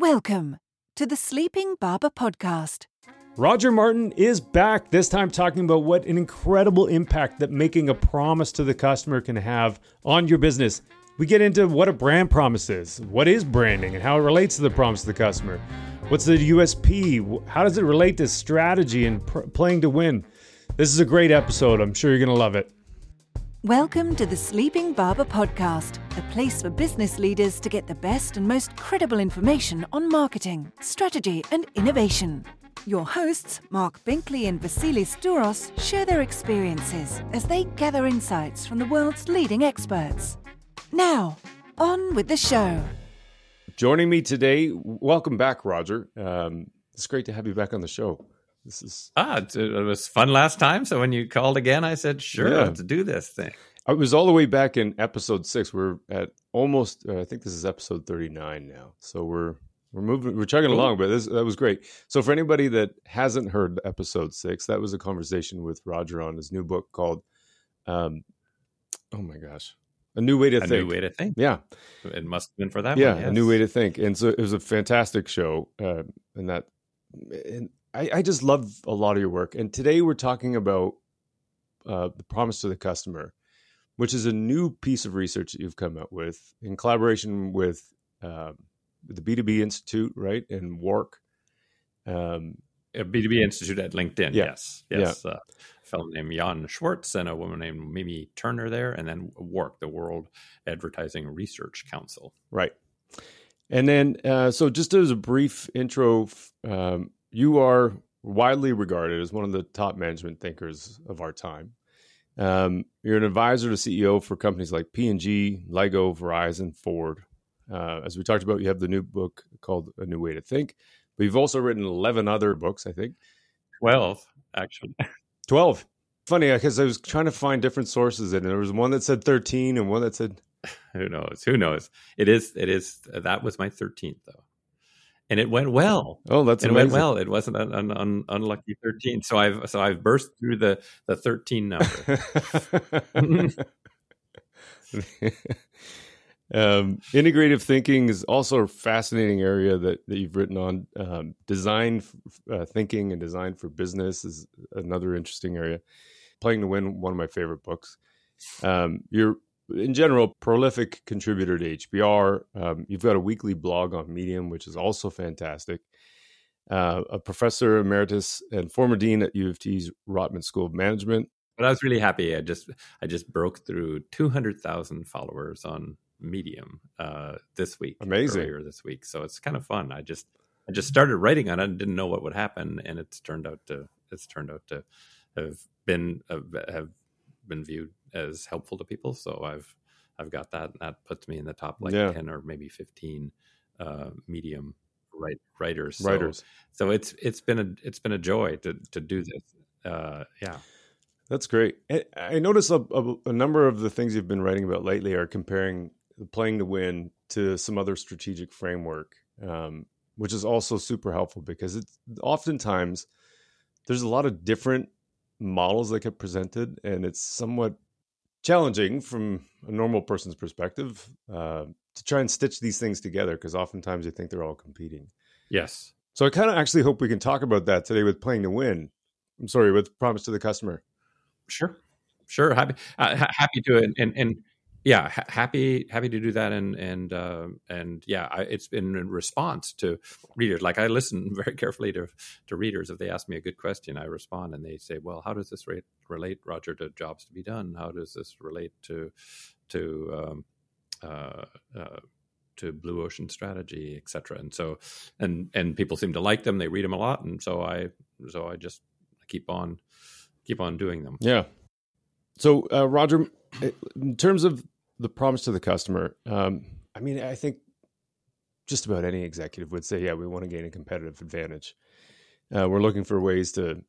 Welcome to the Sleeping Barber Podcast. Roger Martin is back, this time talking about what an incredible impact that making a promise to the customer can have on your business. We get into what a brand promise is, what is branding, and how it relates to the promise to the customer. What's the USP? How does it relate to strategy and pr- playing to win? This is a great episode. I'm sure you're going to love it. Welcome to the Sleeping Barber Podcast, a place for business leaders to get the best and most credible information on marketing, strategy, and innovation. Your hosts, Marc Binkley and Vassilis Douros, share their experiences as they gather insights from the world's leading experts. Now, on with the show. Joining me today, welcome back, Roger. Um, it's great to have you back on the show. This is ah, it was fun last time. So when you called again, I said, "Sure, yeah. let's do this thing." I was all the way back in episode six. We're at almost. Uh, I think this is episode thirty nine now. So we're we're moving. We're chugging along. But this, that was great. So for anybody that hasn't heard episode six, that was a conversation with Roger on his new book called. Um, oh my gosh, a new way to a think. A new way to think. Yeah, it must have been for that. Yeah, one, yes. a new way to think. And so it was a fantastic show, uh, and that and I, I just love a lot of your work. And today we're talking about uh, the promise to the customer, which is a new piece of research that you've come up with in collaboration with uh, the B2B Institute, right? And WARC. Um, a B2B Institute at LinkedIn. Yeah. Yes. Yes. Yeah. Uh, a fellow named Jann Schwarz and a woman named Mimi Turner there. And then WARC, the World Advertising Research Council. Right. And then, uh, so just as a brief intro, um, you are widely regarded as one of the top management thinkers of our time. Um, you're an advisor to CEO for companies like P&G, Lego, Verizon, Ford. Uh, as we talked about, you have the new book called A New Way to Think, but you've also written 11 other books, I think. 12, actually. 12. Funny, because I was trying to find different sources, and there was one that said 13 and one that said. Who knows? Who knows? It is, it is, that was my 13th, though and it went well. Oh, that's it went well. It wasn't an, unlucky thirteen. So I've so I've burst through the the thirteen number. um, integrative thinking is also a fascinating area that, that you've written on. Um, design uh, thinking and design for business is another interesting area. Playing to Win, one of my favorite books. Um, you're in general, prolific contributor to HBR. Um, you've got a weekly blog on Medium, which is also fantastic. Uh, a professor emeritus and former dean at U of T's Rotman School of Management. But I was really happy. I just I just broke through two hundred thousand followers on Medium uh, this week. Amazing earlier this week, so it's kind of fun. I just I just started writing on it and didn't know what would happen, and it's turned out to it's turned out to have been have been viewed as helpful to people. So I've I've got that. And That puts me in the top like yeah. ten or maybe fifteen uh, medium write, writers. So, writers. So it's it's been a it's been a joy to to do this. Uh, yeah. That's great. I notice a, a, a, number of the things you've been writing about lately are comparing playing to win to some other strategic framework, um, which is also super helpful because it's oftentimes there's a lot of different models that get presented, and it's somewhat challenging from a normal person's perspective uh, to try and stitch these things together because oftentimes you think they're all competing. Yes. So I kind of actually hope we can talk about that today with playing to win. I'm sorry, with promise to the customer. Sure, sure. Happy, uh, happy to, and, and, and yeah ha- happy happy to do that and and uh, and yeah I, it's been in response to readers. Like i listen very carefully to to readers. If they ask me a good question i respond and they say well how does this rate, relate roger to jobs to be done? How does this relate to to um, uh, uh, to blue ocean strategy etc and so and and people seem to like them. They read them a lot. And so i so i just keep on keep on doing them. Yeah. So uh, roger in terms of the promise to the customer, um, I mean, I think just about any executive would say, yeah, we want to gain a competitive advantage. Uh, we're looking for ways to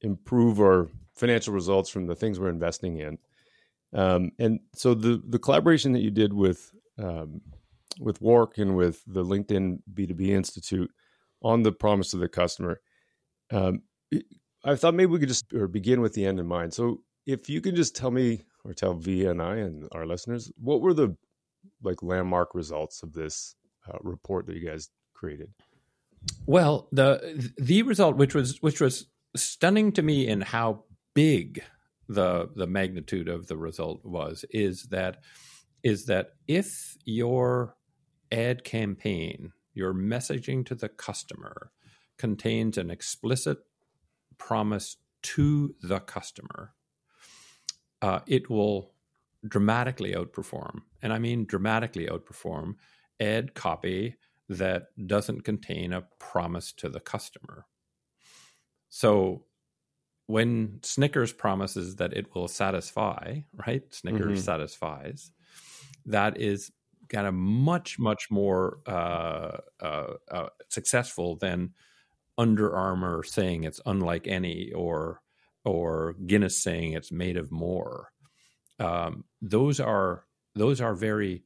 improve our financial results from the things we're investing in. Um, and so the the collaboration that you did with um, with WARC and with the LinkedIn B2B Institute on the promise to the customer, um, I thought maybe we could just begin with the end in mind. So if you can just tell me or tell V and I and our listeners what were the like landmark results of this uh, report that you guys created? Well, the the result, which was which was stunning to me in how big the the magnitude of the result was, is that is that if your ad campaign, your messaging to the customer, contains an explicit promise to the customer, uh, it will dramatically outperform, and I mean dramatically outperform ad copy that doesn't contain a promise to the customer. So when Snickers promises that it will satisfy, right? Snickers mm-hmm. satisfies. That is kind of much, much more uh, uh, uh, successful than Under Armour saying it's unlike any, or or Guinness saying it's made of more. Um, those are those are very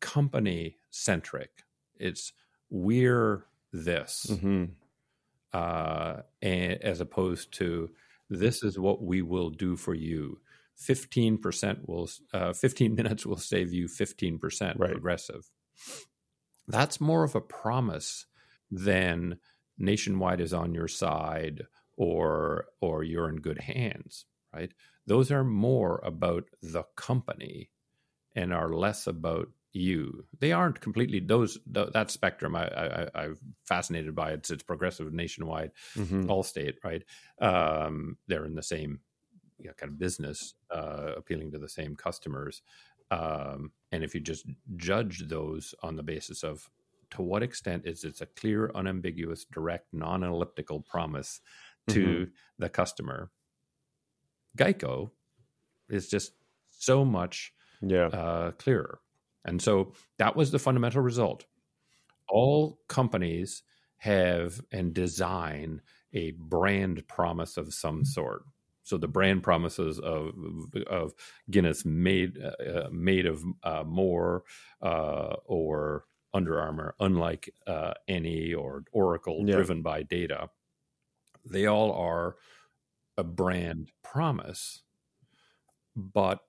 company centric. It's we're this, mm-hmm. uh, and, as opposed to this is what we will do for you. 15% will, uh, 15 minutes will save you 15% right. progressive. That's more of a promise than nationwide is on your side or, or you're in good hands, right? Those are more about the company and are less about you. They aren't completely those that spectrum. I, I am fascinated by it. It's progressive, nationwide, mm-hmm. Allstate, right? Um, they're in the same you know, kind of business, uh, appealing to the same customers. Um, and if you just judge those on the basis of to what extent is it a clear, unambiguous, direct, non-elliptical promise to mm-hmm. the customer, Geico is just so much yeah. uh, clearer. And so that was the fundamental result. All companies have and design a brand promise of some sort. So the brand promises of of Guinness made uh, made of uh, more uh, or Under Armour, unlike uh, any or Oracle, yeah. driven by data. They all are a brand promise, but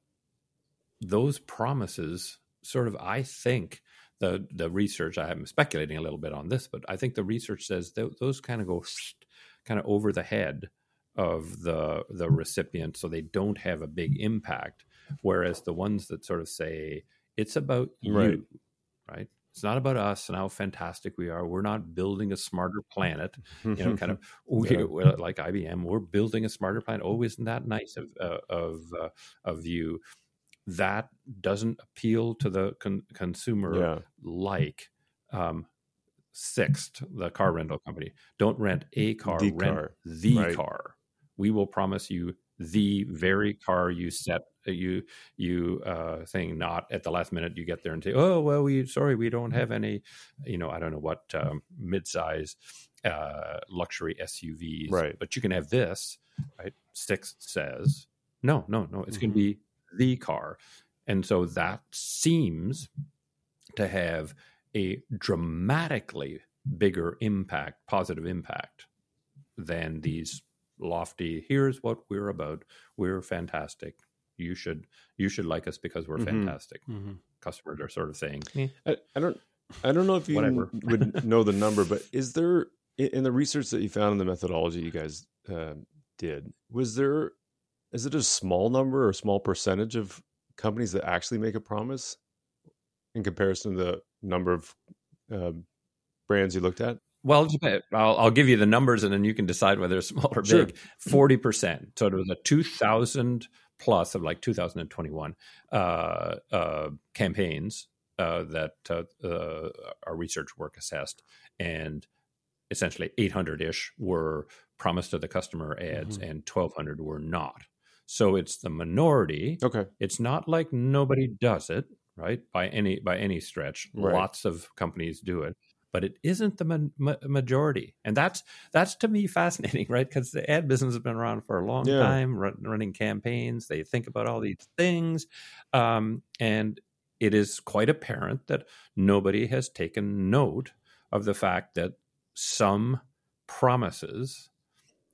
those promises sort of I think the the research I'm speculating a little bit on this, but I think the research says th- those kind of go kind of over the head of the the recipient, so they don't have a big impact. Whereas the ones that sort of say it's about you, right? It's not about us and how fantastic we are. We're not building a smarter planet, you know, kind of we, like IBM. We're building a smarter planet. Oh, isn't that nice of uh, of uh, of you? that doesn't appeal to the con- consumer yeah. like um, Sixt, the car rental company. Don't rent a car, the rent car. the right. car. We will promise you the very car you set uh, you you uh thing not at the last minute you get there and say oh well we sorry we don't have any you know i don't know what um, mid-size uh luxury suvs right but you can have this right Sixt says no no no it's mm-hmm. going to be the car. And so that seems to have a dramatically bigger impact, positive impact, than these lofty, here's what we're about. We're fantastic. You should you should like us because we're mm-hmm. fantastic. Mm-hmm. Customers are sort of saying, eh. I, I, don't I don't know if you would know the number, but is there in the research that you found in the methodology you guys uh, did, was there is it a small number or a small percentage of companies that actually make a promise in comparison to the number of uh, brands you looked at? Well, I'll, I'll, give you the numbers and then you can decide whether it's small or big. Forty percent. So it was a two thousand plus of like 2021 uh, uh, campaigns uh, that uh, uh, our research WARC assessed, and essentially 800 ish were promised to the customer ads, mm-hmm. and 1,200 were not. So it's the minority. Okay. It's not like nobody does it, right? By any by any stretch. Right. Lots of companies do it, but it isn't the ma- ma- majority. And that's that's to me fascinating, right? Because the ad business has been around for a long yeah. time, run, running campaigns. They think about all these things, um, and it is quite apparent that nobody has taken note of the fact that some promises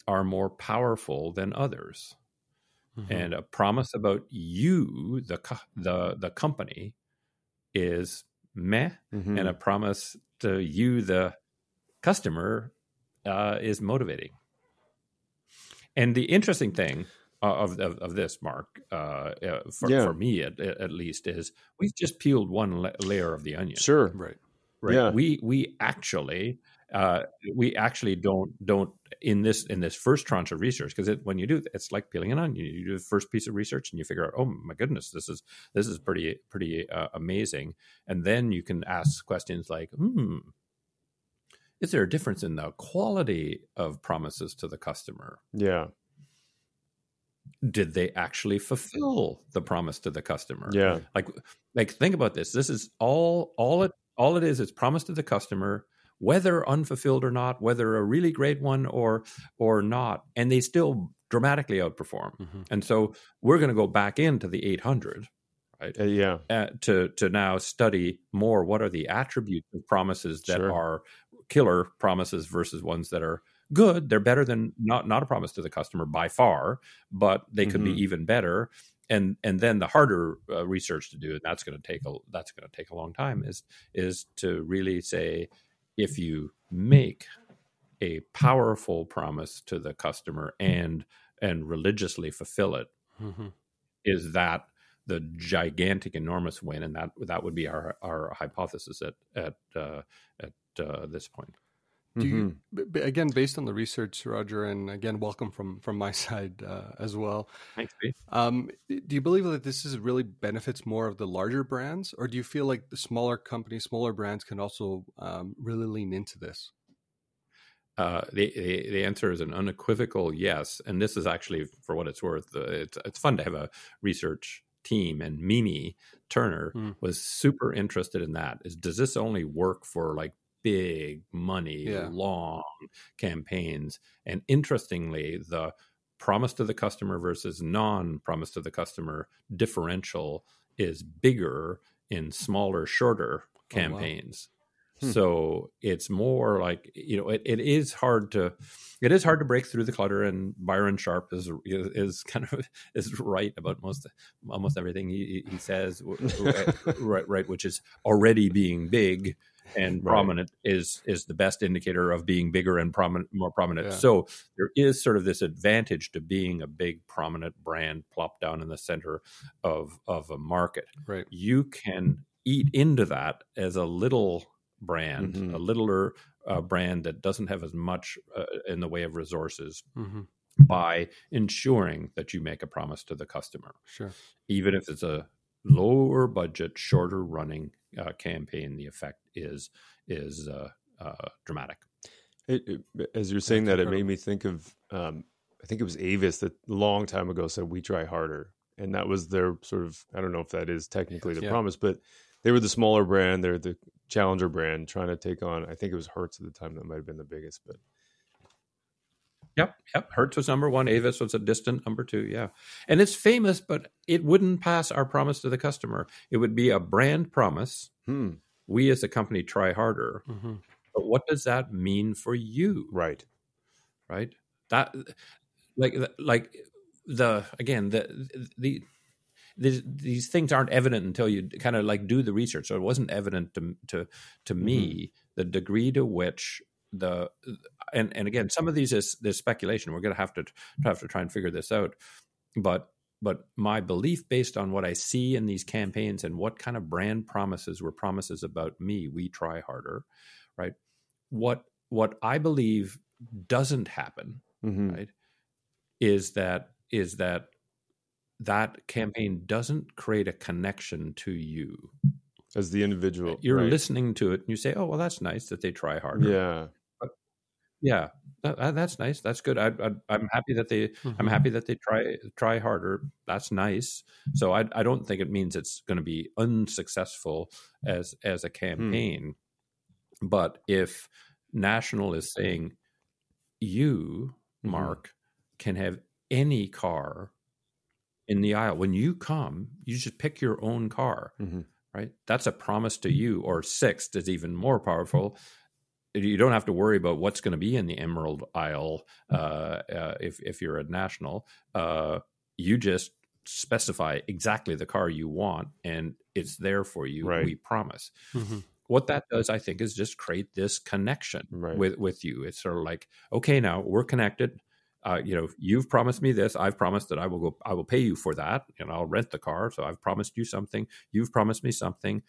are more powerful than others mm-hmm. and a promise about you, the the the company, is meh, mm-hmm. and a promise to you, the customer uh, is motivating. And the interesting thing of of, of this, Marc, uh, uh, for, Yeah. for me at, at least, is we've just peeled one la- layer of the onion. Sure. Right. Right. Yeah. We we actually uh, we actually don't don't in this in this first tranche of research because it, when you do it's like peeling an onion. You do the first piece of research and you figure out, oh my goodness, this is this is pretty pretty uh, amazing, and then you can ask questions like, hmm. Is there a difference in the quality of promises to the customer? Yeah. Did they actually fulfill the promise to the customer? Yeah. like like think about this this is all all it all it is is promise to the customer whether unfulfilled or not whether a really great one or or not and they still dramatically outperform Mhm. and so we're going to go back into the 800 Uh, yeah. uh, to to now study more what are the attributes of promises that Sure. are killer promises versus ones that are good they're better than not not a promise to the customer by far but they could Mhm. be even better and and then the harder uh, research to do and that's going to take a that's going to take a long time is is to really say if you make a powerful promise to the customer and and religiously fulfill it Mhm. is that the gigantic, enormous win, and that that would be our our hypothesis at at uh, at uh, this point. Do you, b- b- again, based on the research, Roger, and again, welcome from from my side uh, as well. Thanks, B. Um, do you believe that this is really benefits more of the larger brands, or do you feel like the smaller companies, smaller brands can also um, really lean into this? Uh, the, the the answer is an unequivocal yes, and this is actually for what it's worth. Uh, it's it's fun to have a research team, and Mimi Turner Hmm. was super interested in that. Is does this only work for like big money, Yeah. long campaigns? And interestingly, the promise to the customer versus non-promise to the customer differential is bigger in smaller, shorter Oh, wow. campaigns. Hmm. So it's more like you know it, it is hard to it is hard to break through the clutter and Byron Sharp is is, is kind of is right about most almost everything he, he says right right which is already being big and Right. prominent is is the best indicator of being bigger and prominent more prominent Yeah. so there is sort of this advantage to being a big prominent brand plopped down in the center of of a market Right. you can eat into that as a little brand, Mhm. a littler uh, brand that doesn't have as much uh, in the way of resources hmm by ensuring that you make a promise to the customer, Sure. even if it's a lower budget, shorter running uh, campaign. The effect is is uh, uh, dramatic. It, it- as you're saying That's that, it made me think of, um, I think it was Avis that a long time ago said, we try harder. And that was their sort of, I don't know if that is technically the Yeah. promise, but they were the smaller brand. They're the challenger brand trying to take on, I think it was Hertz at the time that might have been the biggest, but Yep, yep. Hertz was number one. Avis was a distant number two. Yeah, and it's famous, but it wouldn't pass our promise to the customer. It would be a brand promise. hmm, We as a company try harder. hmm But what does that mean for you? right. Right? That like like the again the the these, these things aren't evident until you kind of like do the research. So it wasn't evident to to to me the degree to which the and and again some of these is there's speculation. We're going to have to have to try and figure this out. But but my belief based on what I see in these campaigns and what kind of brand promises were promises about me, we try harder, right? What what I believe doesn't happen hmm right is that is that that campaign doesn't create a connection to you As the individual. you're right. listening to it and you say oh well that's nice that they try harder Yeah. Yeah that- that- that's nice that's good I, I, i'm happy that they i'm Mhm. happy that they try try harder that's nice so i, I don't think it means it's going to be unsuccessful as as a campaign but if national is saying you Mhm. Marc can have any car in the aisle when you come you just pick your own car Mhm. right that's a promise to you or Sixt is even more powerful you don't have to worry about what's going to be in the emerald Aisle uh, uh, if, if you're a national uh, you just specify exactly the car you want and it's there for you Right. we promise hmm what that does, I think, is just create this connection Right. with with you. It's sort of like, okay, now we're connected. Uh, you know, you've promised me this. I've promised that I will go. I will pay you for that, and I'll rent the car. So I've promised you something. You've promised me something.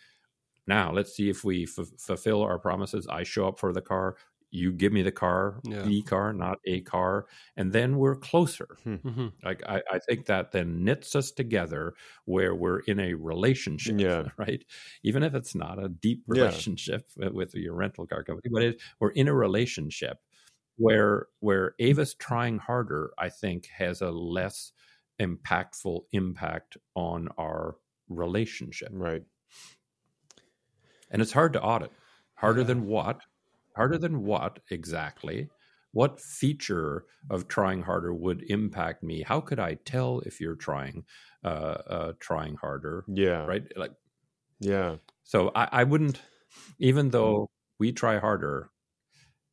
Now let's see if we f- fulfill our promises. I show up for the car. You give me the car, Yeah. the car, not a car, and then we're closer. hmm Like I, I think that then knits us together where we're in a relationship, Yeah. right? Even if it's not a deep relationship with- with your rental car company, but it, we're in a relationship where where Avis trying harder, I think, has a less impactful impact on our relationship, Right. And it's hard to audit. Harder Yeah. than what? Harder than what exactly? What feature of trying harder would impact me? How could I tell if you're trying uh, uh, trying harder? Yeah. Right? Like Yeah. so, I, I wouldn't, even though we try harder,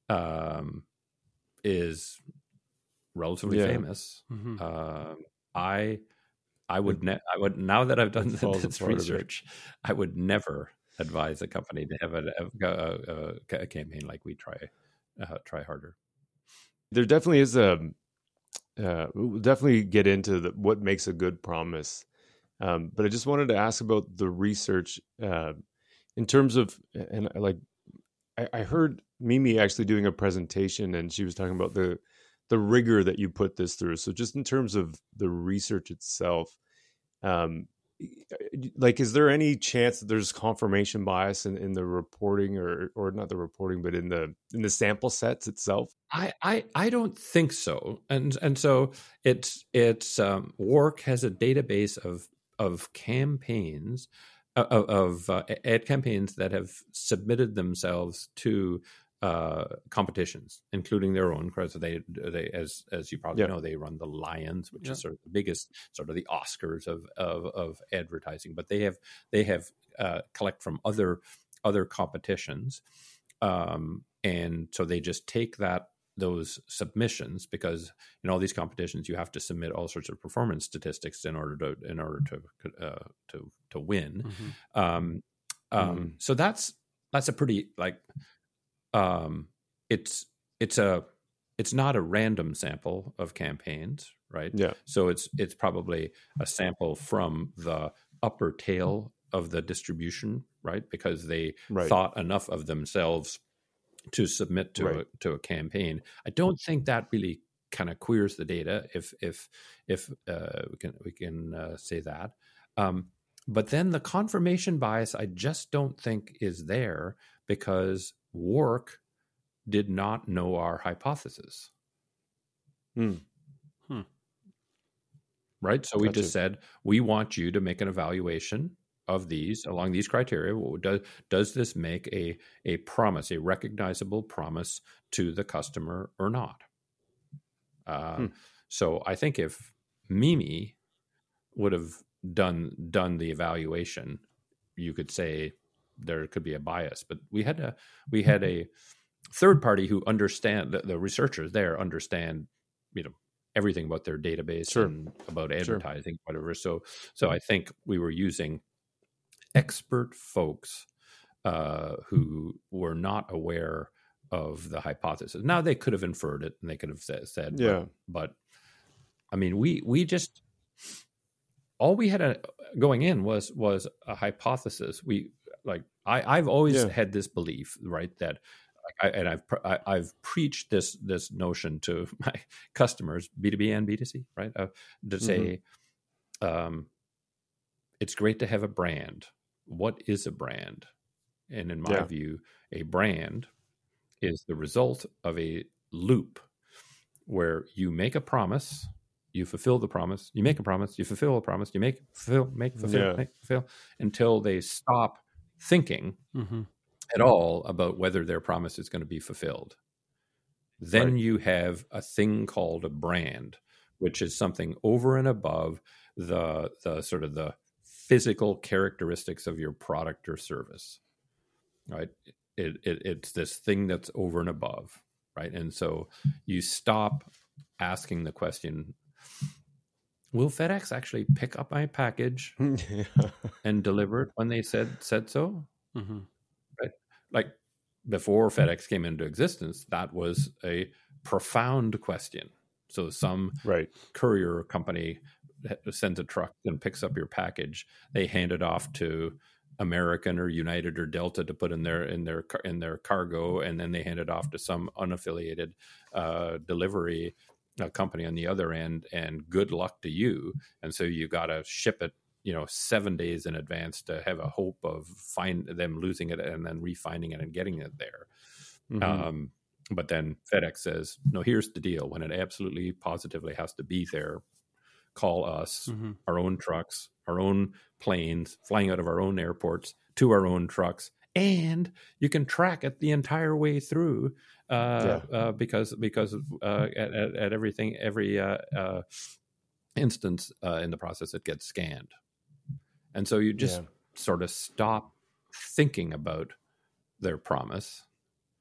um, is relatively Yeah. famous. hmm Um, I I would ne- I would now that I've done It this apart a bit. research, I would never advise a company to have a, a, a, campaign like we try uh, try harder. There definitely is a. Uh, we'll definitely get into the, what makes a good promise, um, but I just wanted to ask about the research uh, in terms of and uh, like I, I heard Mimi actually doing a presentation and she was talking about the the rigor that you put this through. So just in terms of the research itself, um, like is there any chance that there's confirmation bias in, in the reporting or or not the reporting, but in the in the sample sets itself? I, I, I don't think so, and and so it's it's um, WARC has a database of of campaigns uh, of, of uh, ad campaigns that have submitted themselves to uh, competitions, including their own. Because they they as as you probably Yeah. know, they run the Lions, which Yeah. is sort of the biggest sort of the Oscars of of, of advertising. But they have they have uh, collect from other other competitions, um, and so they just take that those submissions because in all these competitions you have to submit all sorts of performance statistics in order to in order to uh, to to win. hmm Um, um, Mhm. So that's that's a pretty like um, it's it's a it's not a random sample of campaigns, right? Yeah. So it's it's probably a sample from the upper tail of the distribution, right? Because they Right. thought enough of themselves to submit to Right. a to a campaign. I don't think that really kind of queers the data, if if if uh, we can we can uh, say that. Um, but then the confirmation bias, I just don't think is there because WARC did not know our hypothesis. Hmm. Hmm. Right. So we Gotcha. just said we want you to make an evaluation of these along these criteria. Does does this make a a promise, a recognizable promise to the customer or not? Uh, Hmm. So I think if Mimi would have done done the evaluation, you could say there could be a bias. But we had a we had a third party who understand the, the researchers there understand you know everything about their database Sure. and about Sure. advertising whatever so so i think we were using expert folks uh, who were not aware of the hypothesis now they could have inferred it and they could have said, said but- Yeah. but, i mean we we just all we had a, going in was was a hypothesis we like i i've always Yeah. had this belief right that like I, and I've I, I've preached this this notion to my customers B two B and B two C right uh, to say, um, it's great to have a brand. What is a brand? And in my Yeah. view, a brand is the result of a loop where you make a promise, you fulfill the promise, you make a promise, you fulfill a promise, you make fulfill, make fulfill, Yeah. make fulfill, until they stop thinking hmm at all about whether their promise is going to be fulfilled. Then Right. you have a thing called a brand, which is something over and above the the sort of the physical characteristics of your product or service. Right? It, it it's this thing that's over and above, right? And so you stop asking the question Will FedEx actually pick up my package yeah. and deliver it when they said said so? hmm like before FedEx came into existence, that was a profound question. So some right. courier company sends a truck and picks up your package. They hand it off to American or United or Delta to put in their in their in their cargo, and then they hand it off to some unaffiliated uh, delivery uh, company on the other end. And good luck to you. And so you got to ship it, you know, seven days in advance to have a hope of find them losing it and then refinding it and getting it there. Mm-hmm. Um, but then FedEx says, no, here's the deal. When it absolutely positively has to be there, call us, mm-hmm. our own trucks, our own planes, flying out of our own airports to our own trucks, and you can track it the entire way through uh, yeah. uh, because because uh, at, at, at, everything every uh, uh, instance uh, in the process it gets scanned, and so you just yeah. sort of stop thinking about their promise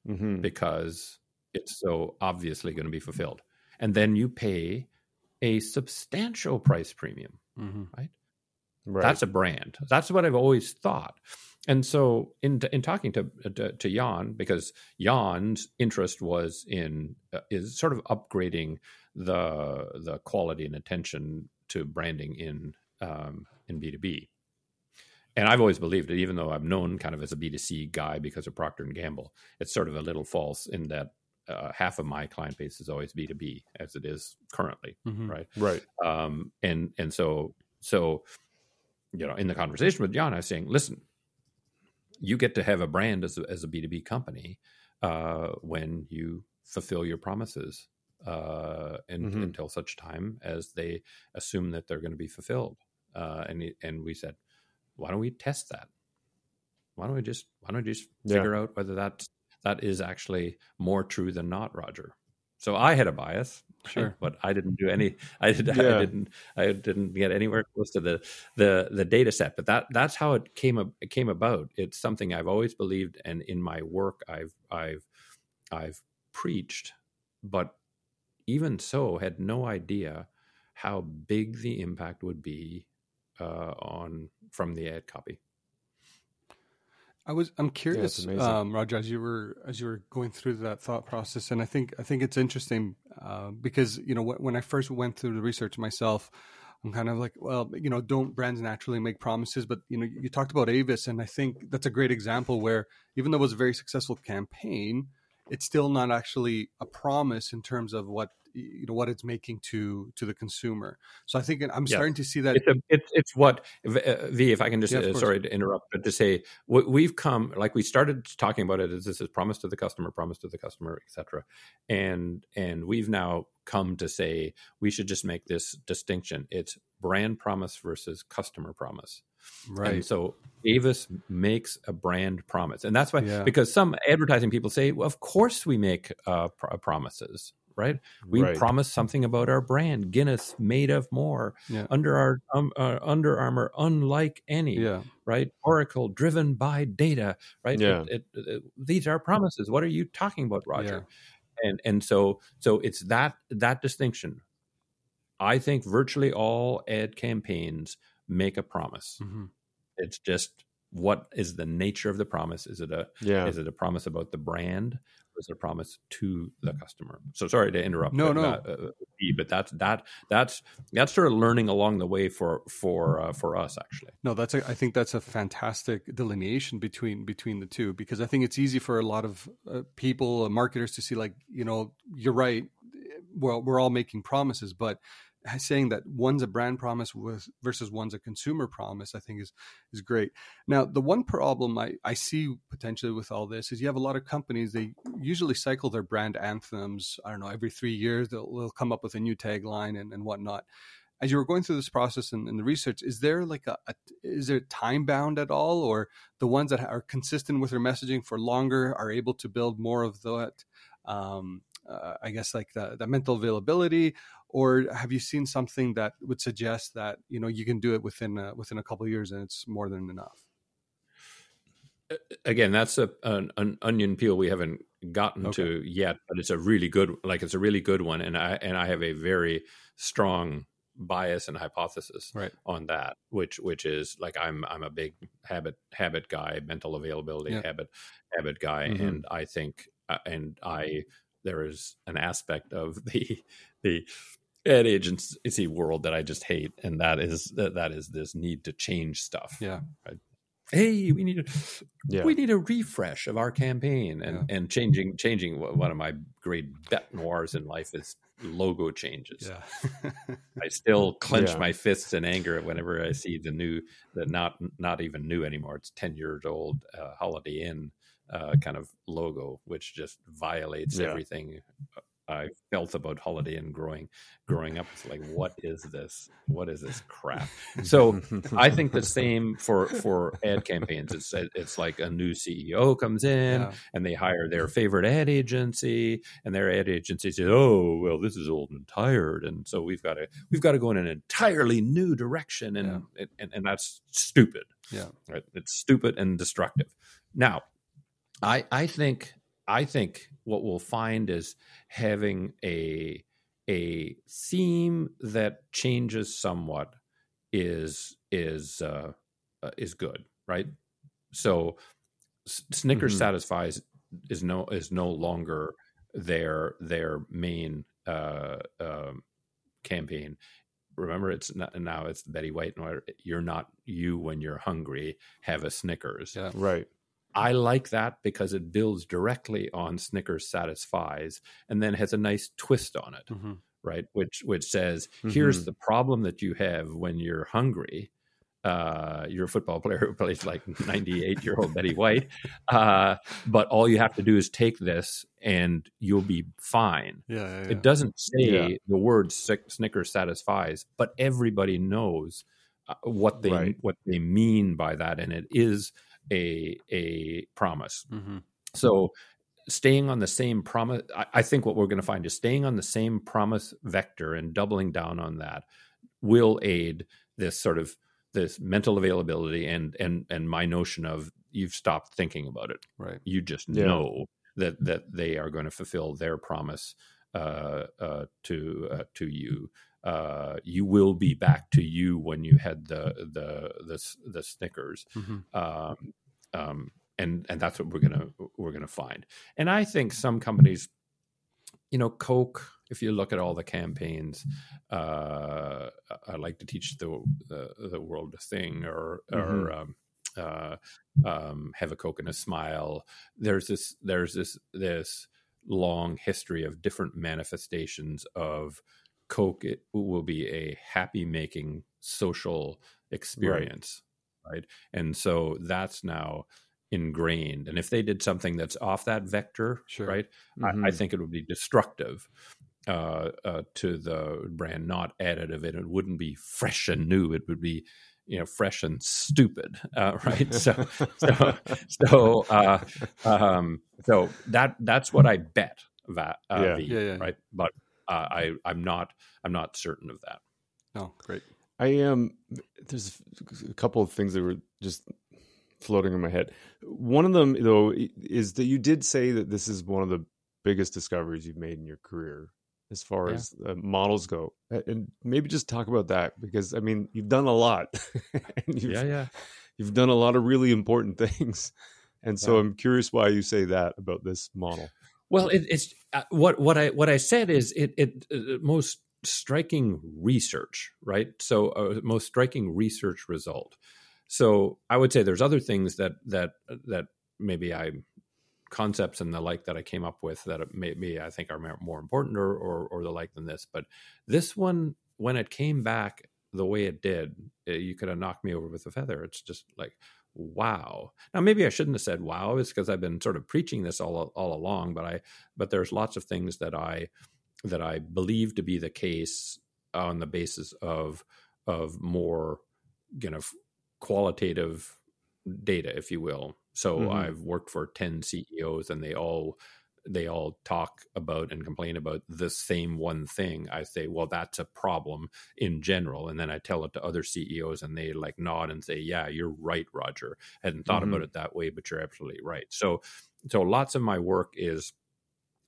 mm-hmm. because it's so obviously going to be fulfilled, and then you pay a substantial price premium, mm-hmm. right? Right. That's a brand. That's what I've always thought. And so, in in talking to to, to Jann, because Jann's interest was in uh, is sort of upgrading the the quality and attention to branding in um, in B two B. And I've always believed it, even though I'm known kind of as a B two C guy because of Procter and Gamble. It's sort of a little false in that uh, half of my client base is always B two B as it is currently, mm-hmm. right? Right. Um, and and so so you know, in the conversation with Jan, I was saying, listen, you get to have a brand as a, as a B2B company uh, when you fulfill your promises uh, and, mm-hmm. until such time as they assume that they're going to be fulfilled. Uh, and, and we said, why don't we test that? Why don't we just, why don't we just figure out whether that that is actually more true than not, Roger? So I had a bias, sure, but I didn't do any. I, did, yeah. I didn't. I didn't get anywhere close to the the the data set. But that that's how it came it came about. It's something I've always believed, and in my work, I've I've I've preached, but even so, had no idea how big the impact would be uh, on from the ad copy. I was I'm curious, yeah, um, Roger, as you were as you were going through that thought process, and I think I think it's interesting uh, because you know when I first went through the research myself, I'm kind of like, well, you know, don't brands naturally make promises? But you know, you talked about Avis, and I think that's a great example where even though it was a very successful campaign, it's still not actually a promise in terms of what you know what it's making to to the consumer. So I think I'm starting to see that it's a, it's, it's what V. If I can just yeah, uh, sorry to interrupt, but to say we've come like we started talking about it as this is promise to the customer, promise to the customer, etc. And and we've now come to say we should just make this distinction. It's brand promise versus customer promise. Right. And so Avis makes a brand promise. And that's why, yeah. because some advertising people say, well, of course we make uh, pr- promises right? We right. promise something about our brand. Guinness made of more. Yeah. Under our um, uh, Under Armour, unlike any. Yeah. Right. Oracle driven by data. Right. Yeah. It, it, it, these are promises. What are you talking about, Roger? Yeah. And and so so it's that that distinction. I think virtually all ad campaigns make a promise. Mm-hmm. It's just what is the nature of the promise? Is it a yeah. is it a promise about the brand? Was a promise to the customer. So sorry to interrupt. No, but, no. Uh, but that's that that's that's sort of learning along the way for for uh, for us actually. No, that's a, I think that's a fantastic delineation between between the two because I think it's easy for a lot of uh, people, uh, marketers, to see like you know you're right. Well, we're all making promises, but saying that one's a brand promise versus one's a consumer promise, I think is is great. Now, the one problem I, I see potentially with all this is you have a lot of companies they usually cycle their brand anthems. I don't know every three years they'll, they'll come up with a new tagline and, and whatnot. As you were going through this process and, and the research, is there like a, a is there time bound at all, or the ones that are consistent with their messaging for longer are able to build more of that um, uh, I guess like the, the mental availability, or have you seen something that would suggest that you know you can do it within a, within a couple years and it's more than enough? Again, that's a an, an onion peel we haven't gotten okay. to yet, but it's a really good like it's a really good one, and I and I have a very strong bias and hypothesis Right. on that, which which is like I'm I'm a big habit habit guy, mental availability Yeah. habit habit guy, Mhm. and I think uh, and I there is an aspect of the the ad agency world that I just hate, and that is that, that is this need to change stuff. Yeah. Hey, we need to Yeah. we need a refresh of our campaign and and changing changing one of my great bet noirs in life is logo changes. Yeah. I still clench Yeah. my fists in anger whenever I see the new, the not not even new anymore. It's ten years old uh, Holiday Inn uh, kind of logo, which just violates Yeah. everything I felt about Holiday Inn growing growing up. It's like, what is this? What is this crap? So I think the same for for ad campaigns. It's it's like a new CEO comes in Yeah. and they hire their favorite ad agency, and their ad agency says, "Oh, well, this is old and tired, and so we've got to we've got to go in an entirely new direction," and and, and that's stupid. Yeah. Right? It's stupid and destructive. Now, I I think I think what we'll find is having a a theme that changes somewhat is is uh, uh, is good, right? So S- Snickers Mhm. satisfies is no is no longer their their main uh, um, campaign. Remember, it's not, now it's Betty White. You're not you when you're hungry. Have a Snickers. Yeah. right. I like that because it builds directly on Snickers satisfies and then has a nice twist on it, Mhm. right? Which which says, here's Mhm. the problem that you have when you're hungry. Uh, you're a football player who plays like 98 year old Betty White, uh, but all you have to do is take this and you'll be fine. Yeah. yeah, yeah. It doesn't say the word Snickers satisfies, but everybody knows uh, what they Right. what they mean by that, and it is a a promise. Mhm. So staying on the same promise, I, I think what we're going to find is staying on the same promise vector and doubling down on that will aid this sort of this mental availability and and and my notion of you've stopped thinking about it Right. you just Yeah. know that that they are going to fulfill their promise uh, uh, to uh, to you. Uh, you will be back to you when you had the the the, the Snickers, Mhm. um, um, and and that's what we're gonna we're gonna find. And I think some companies, you know, Coke. If you look at all the campaigns, uh, I like to teach the the, the world a thing, or or um, uh, um, have a Coke and a smile. There's this there's this this long history of different manifestations of Coke. It will be a happy making social experience, right. And so that's now ingrained. And if they did something that's off that vector, Sure. right, I, I Mhm. think it would be destructive uh, uh, to the brand, not additive, and it wouldn't be fresh and new. It would be, you know, fresh and stupid, uh, right? So, so, so, uh, um, so that that's what I bet that, uh, Yeah. V, Yeah, yeah. right? But uh, I I'm not I'm not certain of that. Oh, great. I am. there's a couple of things that were just floating in my head. One of them, though, is that you did say that this is one of the biggest discoveries you've made in your career as far Yeah. as uh, models go. And maybe just talk about that because I mean, you've done a lot. and you've, Yeah, yeah. you've done a lot of really important things. And so Yeah. I'm curious why you say that about this model. Well, it, it's uh, what what I what I said is it it uh, most striking research, right? So uh, most striking research result. So I would say there's other things that that that maybe I concepts and the like that I came up with that maybe I think are more- important or, or or the like than this. But this one, when it came back the way it did, uh, you could have knocked me over with a feather. It's just like wow. Now maybe I shouldn't have said wow. It's because I've been sort of preaching this all all along. But I but there's lots of things that I that I believe to be the case on the basis of of more you know qualitative data, if you will. So Mhm. I've worked for 10 CEOs and they all they all talk about and complain about the same one thing. I say, well, that's a problem in general. And then I tell it to other CEOs and they like nod and say, yeah, you're right, Roger. Hadn't thought about Mhm. it that way, but you're absolutely right. So, so lots of my work is,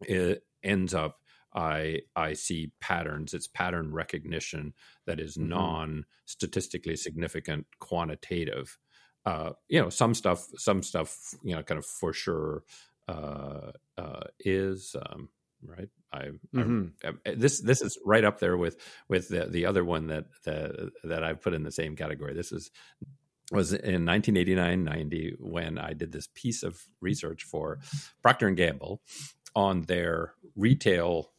it ends up I I see patterns. It's pattern recognition that is Mhm. non statistically significant, quantitative. Uh, you know, some stuff, some stuff, you know, kind of for sure uh, uh, is um, right. I, Mhm. I uh, this this is right up there with with the the other one that that that I put in the same category. This is was in 1989-90 when I did this piece of research for Procter and Gamble on their retail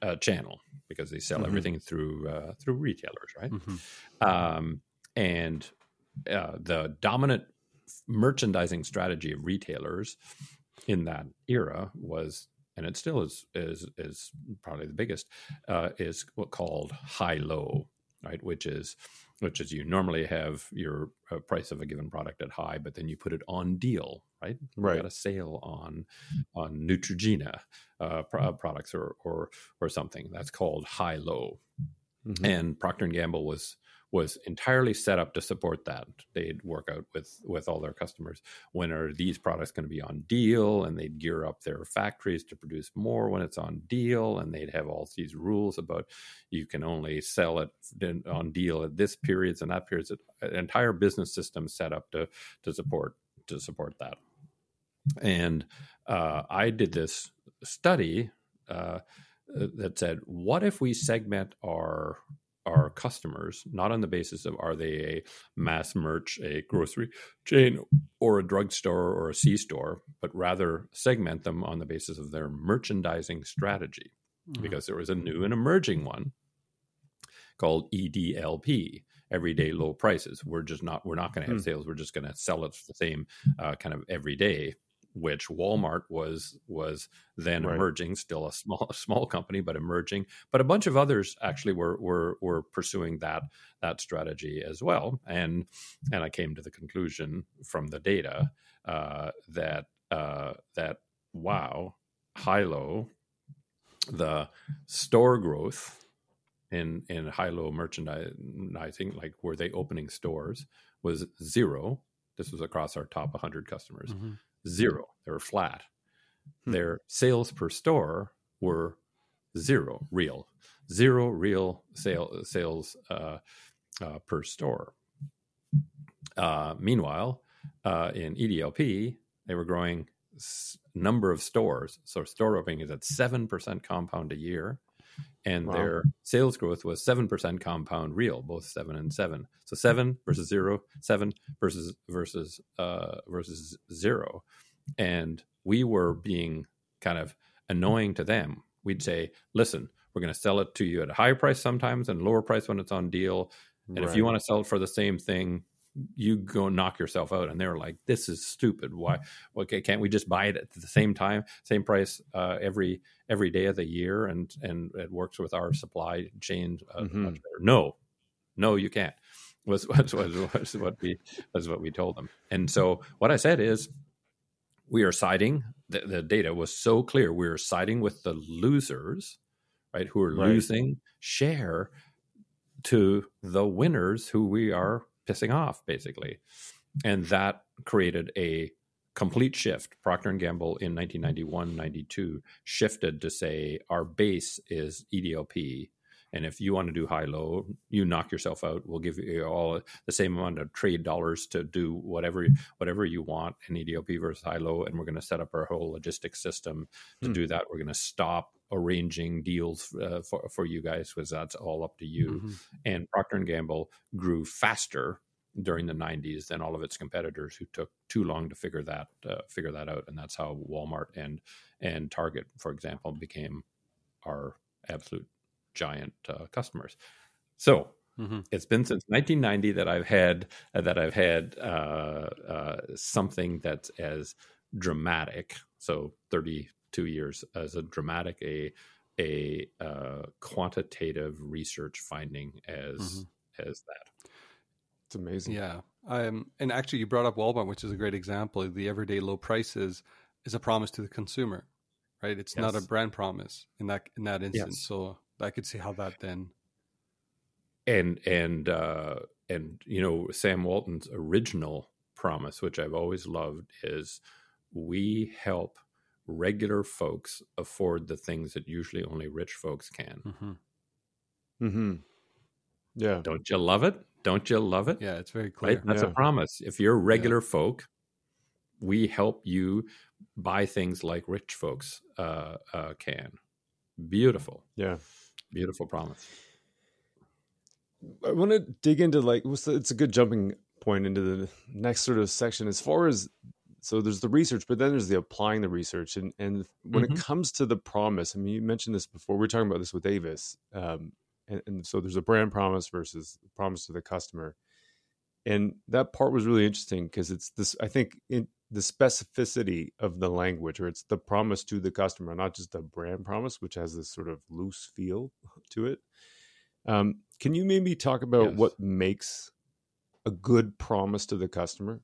uh, channel because they sell Mhm. everything through uh, through retailers, right? Mhm. um, and uh, the dominant merchandising strategy of retailers in that era was, and it still is is is probably the biggest, uh, is what called high low, right? Which is which is you normally have your uh, price of a given product at high, but then you put it on deal, right? You Right. got a sale on on Neutrogena uh, pro- products or or or something. That's called high low Mhm. and Procter and Gamble was was entirely set up to support that. They'd work out with with all their customers when are these products going to be on deal, and they'd gear up their factories to produce more when it's on deal, and they'd have all these rules about you can only sell it on deal at this periods and that periods. An entire business system set up to to support to support that. And uh, I did this study uh, that said, what if we segment our our customers not on the basis of are they a mass merch, a grocery chain, or a drugstore or a C store, but rather segment them on the basis of their merchandising strategy, Mhm. because there was a new and emerging one called EDLP. Everyday low prices. We're just not. We're not going to have Hmm. sales. We're just going to sell it the same uh, kind of every day which Walmart was was then Right. emerging, still a small small company, but emerging. But a bunch of others actually were were were pursuing that that strategy as well. And and I came to the conclusion from the data uh, that uh, that wow, high low, the store growth in in high low merchandising, like were they opening stores, was zero. This was across our top 100 customers Mhm. zero. They were flat. Hmm. Their sales per store were zero real, zero real sale, sales uh, uh, per store. Uh, meanwhile, uh, in EDLP, they were growing s- number of stores. So store opening is at seven percent compound a year, and Wow. their sales growth was seven percent compound real, both seven and seven. So seven versus zero, seven versus versus uh, versus zero, and we were being kind of annoying to them. We'd say, "Listen, we're going to sell it to you at a higher price sometimes and lower price when it's on deal. And if you want to sell it for the same thing, you go knock yourself out." And they're like, "This is stupid. Why? Okay, can't we just buy it at the same time, same price uh, every every day of the year, and and it works with our supply chain uh, Mhm. much better?" No, no, you can't. Was was was, was what we was what we told them. And so what I said is, we are siding. The, the data was so clear. We are siding with the losers, right? Who are Right. losing share to the winners who we are pissing off, basically. And that created a complete shift. Procter and Gamble in 1991, 92 shifted to say our base is EDLP. And if you want to do high low, you knock yourself out. We'll give you all the same amount of trade dollars to do whatever whatever you want in EDLP versus high low. And we're going to set up our whole logistics system to Hmm. do that. We're going to stop arranging deals uh, for for you guys because that's all up to you Mhm. and Procter and Gamble grew faster during the 90s than all of its competitors who took too long to figure that uh, figure that out and that's how Walmart and and Target for example became our absolute giant uh, customers so Mhm. it's been since 1990 that I've had uh, that I've had uh, uh, something that's as dramatic. So 32 years as a dramatic a a uh, quantitative research finding as Mhm. as that. It's amazing. Yeah. Um, and actually, you brought up Walmart, which is a great example. The everyday low prices is a promise to the consumer, right? It's not a brand promise in that in that instance. Yes. So I could see how that then. and and uh and you know sam walton's original promise which i've always loved is we help regular folks afford the things that usually only rich folks can. Mm-hmm. Mm-hmm. Yeah. Don't you love it? Don't you love it? Yeah, it's very clear. Right? That's Yeah. a promise. If you're regular folk, we help you buy things like rich folks uh, uh, can. Beautiful, Yeah. beautiful promise. I want to dig into like it's a good jumping point into the next sort of section as far as so there's the research, but then there's the applying the research, and and when Mhm. it comes to the promise, I mean, you mentioned this before. We are talking about this with Avis, um, and, and so there's a brand promise versus promise to the customer, and that part was really interesting because it's this. I think in the specificity of the language, or it's the promise to the customer, not just the brand promise, which has this sort of loose feel to it. Um, can you maybe talk about Yes. what makes a good promise to the customer?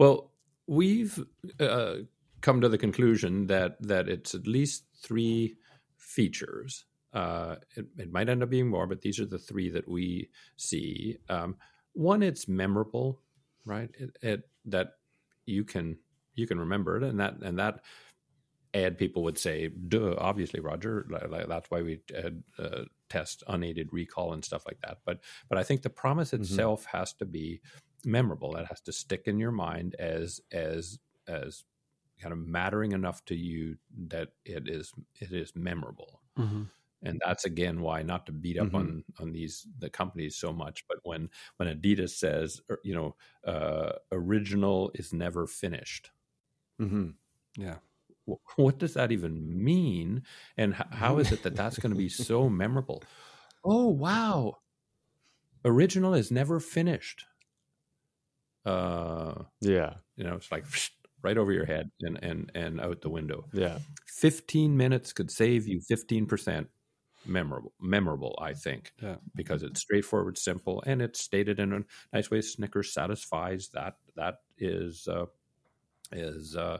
Well, we've uh, come to the conclusion that that it's at least three features. Uh, it, it might end up being more, but these are the three that we see. Um, one, it's memorable, right? It, it that you can you can remember it, and that and that ad people would say, "Duh, obviously, Roger. That's why we uh, uh, test unaided recall and stuff like that." But but I think the promise itself has to be memorable. It has to stick in your mind as as as kind of mattering enough to you that it is it is memorable. Mm-hmm. And that's again why not to beat up Mhm. on on these the companies so much, but when when Adidas says er, you know uh, original is never finished, Mm-hmm. Yeah. what does that even mean and how is it that that's going to be so memorable oh wow original is never finished uh Yeah, you know it's like right over your head and and and out the window yeah, 15 minutes could save you 15% memorable memorable i think Yeah. because it's straightforward simple and it's stated in a nice way snickers satisfies that that is uh is uh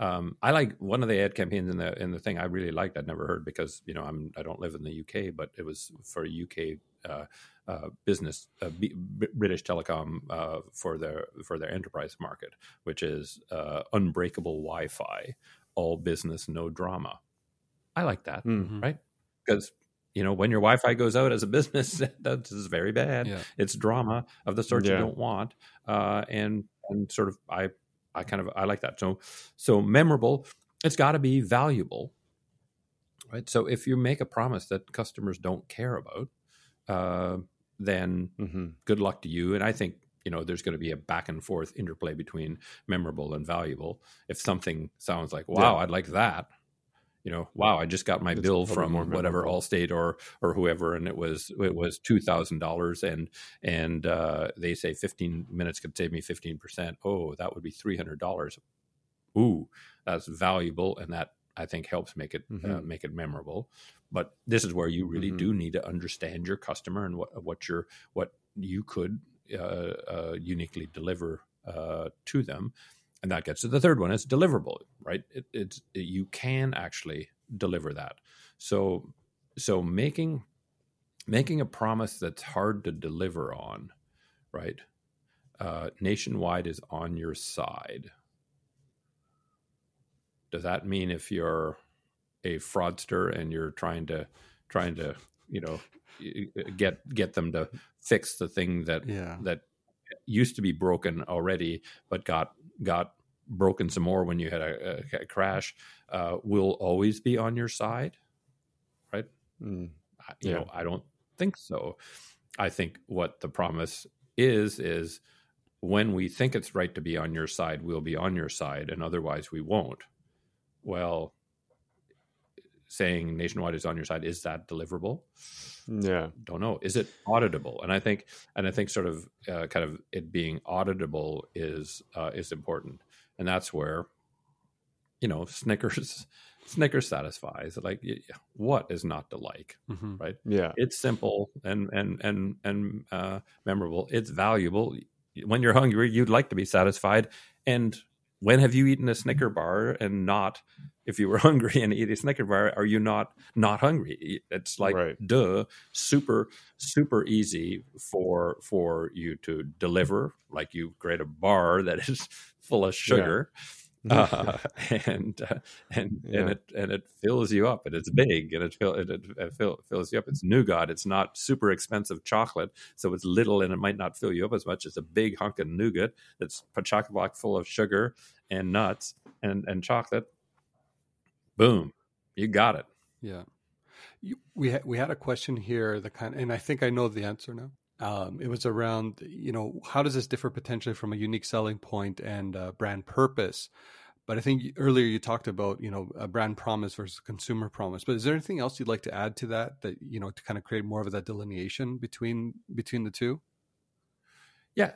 um, I like one of the ad campaigns in the in the thing I really liked. I'd never heard because you know I'm I don't live in the UK, but it was for UK uh, uh, business, uh, B- B- British Telecom uh, for their for their enterprise market, which is uh, unbreakable Wi-Fi, all business, no drama. I like that Mm. right? Because you know when your Wi-Fi goes out as a business, that is very bad. Yeah. It's drama of the sort Yeah. you don't want, uh, and and sort of I I kind of I like that. So so memorable. It's got to be valuable, right? So if you make a promise that customers don't care about, uh, then Mm-hmm. good luck to you. And I think you know there's going to be a back and forth interplay between memorable and valuable. If something sounds like wow, Yeah. I'd like that. You know, wow! I just got my It's bill from whatever memorable. Allstate or or whoever, and it was it was two thousand dollars, and and uh, they say fifteen minutes could save me fifteen percent. Oh, that would be three hundred dollars. Ooh, that's valuable, and that I think helps make it uh, Mhm. make it memorable. But this is where you really Mhm. do need to understand your customer and what what your what you could uh, uh, uniquely deliver uh, to them, and that gets to the third one. It's deliverable, right? It, it's you can actually deliver that. So so making making a promise that's hard to deliver on, right? Uh, nationwide is on your side. Does that mean if you're a fraudster and you're trying to trying to you know get get them to fix the thing that Yeah. that used to be broken already but got got broken some more when you had a, a, crash uh, will always be on your side right Mm. I- you Yeah. know i don't think so i think what the promise is is when we think it's right to be on your side we'll be on your side and otherwise we won't well saying nationwide is on your side is that deliverable? Yeah. don't know. Is it auditable? And i think and i think sort of uh, kind of it being auditable is uh, is important. And that's where you know snickers snickers satisfies like what is not to like hmm Yeah. it's simple and and and and uh, memorable. It's valuable. When you're hungry you'd like to be satisfied. And when have you eaten a snicker bar and not if you were hungry and eat a snicker bar are you not not hungry? It's like Right. duh super super easy for for you to deliver. Like you create a bar that is full of sugar uh, and uh, and Yeah. and it and it fills you up, and it's big, and it, fill, it, it, it fill, fills you up. It's nougat. It's not super expensive chocolate, so it's little, and it might not fill you up as much. It's a big hunk of nougat that's chock block full of sugar and nuts and and chocolate. Boom, you got it. Yeah. You, we ha- we had a question here that kind and I think I know the answer now. Um, it was around you know how does this differ potentially from a unique selling point and uh, brand purpose. But I think earlier you talked about you know a brand promise versus consumer promise. But is there anything else you'd like to add to that that you know to kind of create more of that delineation between between the two? Yeah,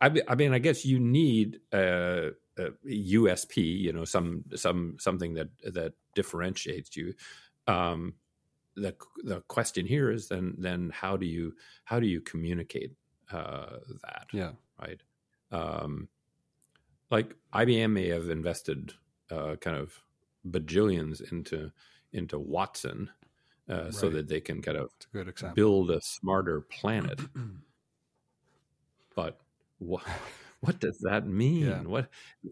I, mean, I guess you need a, a USP, you know, some some something that that differentiates you. Um, the the question here is then then how do you how do you communicate uh, that? Yeah. right? Um, like IBM may have invested uh, kind of bajillions into into Watson, uh, so that they can kind of a build a smarter planet. but what what does that mean? Yeah. What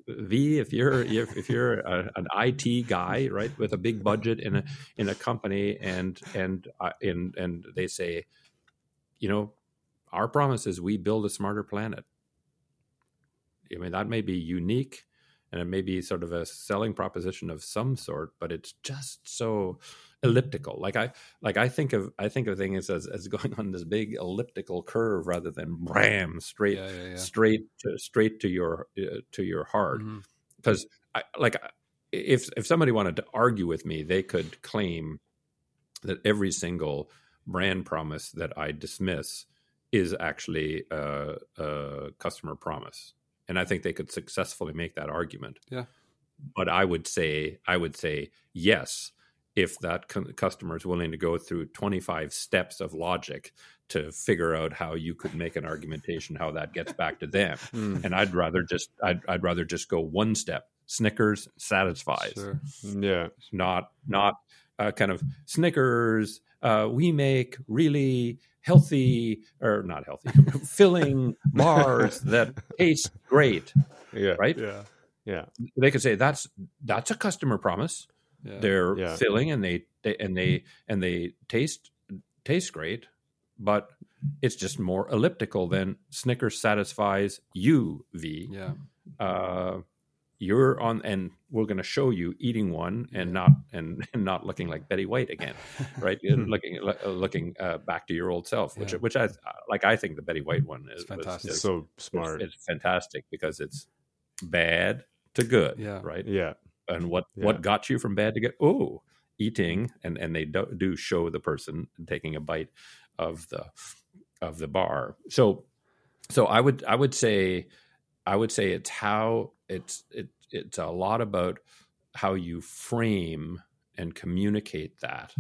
V if you're if, if you're a, an IT guy, right, with a big budget in a in a company, and and uh, and and they say, you know, our promise is we build a smarter planet. I mean, that may be unique, and it may be sort of a selling proposition of some sort, but it's just so elliptical. Like I like I think of I think of things as as going on this big elliptical curve rather than ram straight Yeah, yeah, yeah. straight to straight to your uh, to your heart because I like if if somebody wanted to argue with me they could claim that every single brand promise that I dismiss is actually a, a customer promise and I think they could successfully make that argument Yeah. but I would say I would say yes if that cu- customer is willing to go through 25 steps of logic to figure out how you could make an argumentation how that gets back to them Mm. and I'd rather just I'd, I'd rather just go one step Snickers satisfies Sure. Yeah. not not uh, kind of Snickers uh, we make really healthy or not healthy filling bars that taste great Yeah. right Yeah. Yeah. they could say that's that's a customer promise Yeah. they're Yeah. filling and they, they and they and they taste taste great but it's just more elliptical than snickers satisfies you v Yeah. uh, you're on and we're going to show you eating one and not and, and not looking like betty white again right looking uh, looking uh, back to your old self which Yeah. which i like i think the betty white one is It's fantastic. is- So is- smart. it's fantastic because it's bad to good Yeah. right yeah. And what Yeah. what got you from bad to good oh eating and and they do, do show the person taking a bite of the of the bar so so i would i would say i would say it's how it's it it's a lot about how you frame and communicate that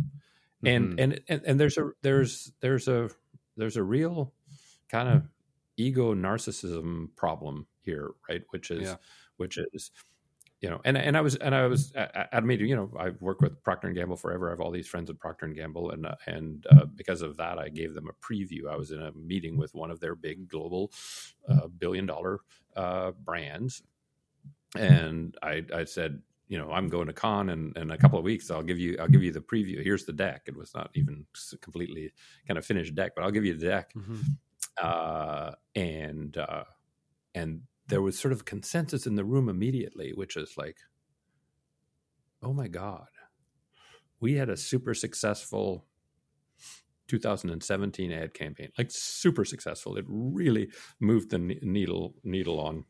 and, Mhm. and and and there's a there's there's a there's a real kind of ego narcissism problem here right which is Yeah. which is you know and and i was and i was at, at a meeting you know i've worked with procter and gamble forever. I have all these friends at procter and gamble and uh, and uh, because of that i gave them a preview. I was in a meeting with one of their big global uh, billion dollar uh, brands and i i said you know i'm going to con and in a couple of weeks. I'll give you i'll give you the preview. Here's the deck. It was not even completely kind of finished deck but i'll give you the deck. Mhm. uh, and uh, and there was sort of consensus in the room immediately, which is like, oh my god, we had a super successful 2017 ad campaign, like super successful. It really moved the needle needle on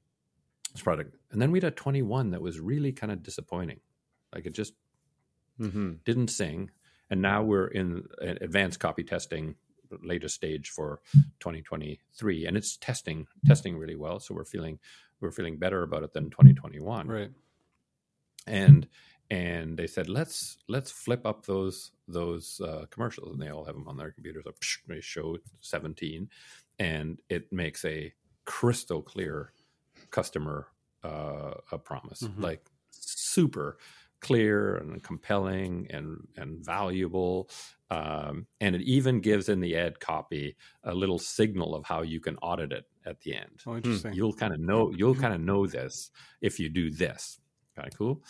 this product, and then we had a 21 that was really kind of disappointing. Like it just Mm-hmm. didn't sing and now we're in an advanced copy testing latest stage for 2023 and it's testing testing really well so we're feeling we're feeling better about it than 2021 Right. and and they said let's let's flip up those those uh, commercials and they all have them on their computers so, they show 17 and it makes a crystal clear customer uh, a promise Mhm. like super clear and compelling and and valuable. Um, and it even gives in the ad copy a little signal of how you can audit it at the end. Oh, interesting. You'll kind of know you'll kind of know this if you do this. Kind of cool.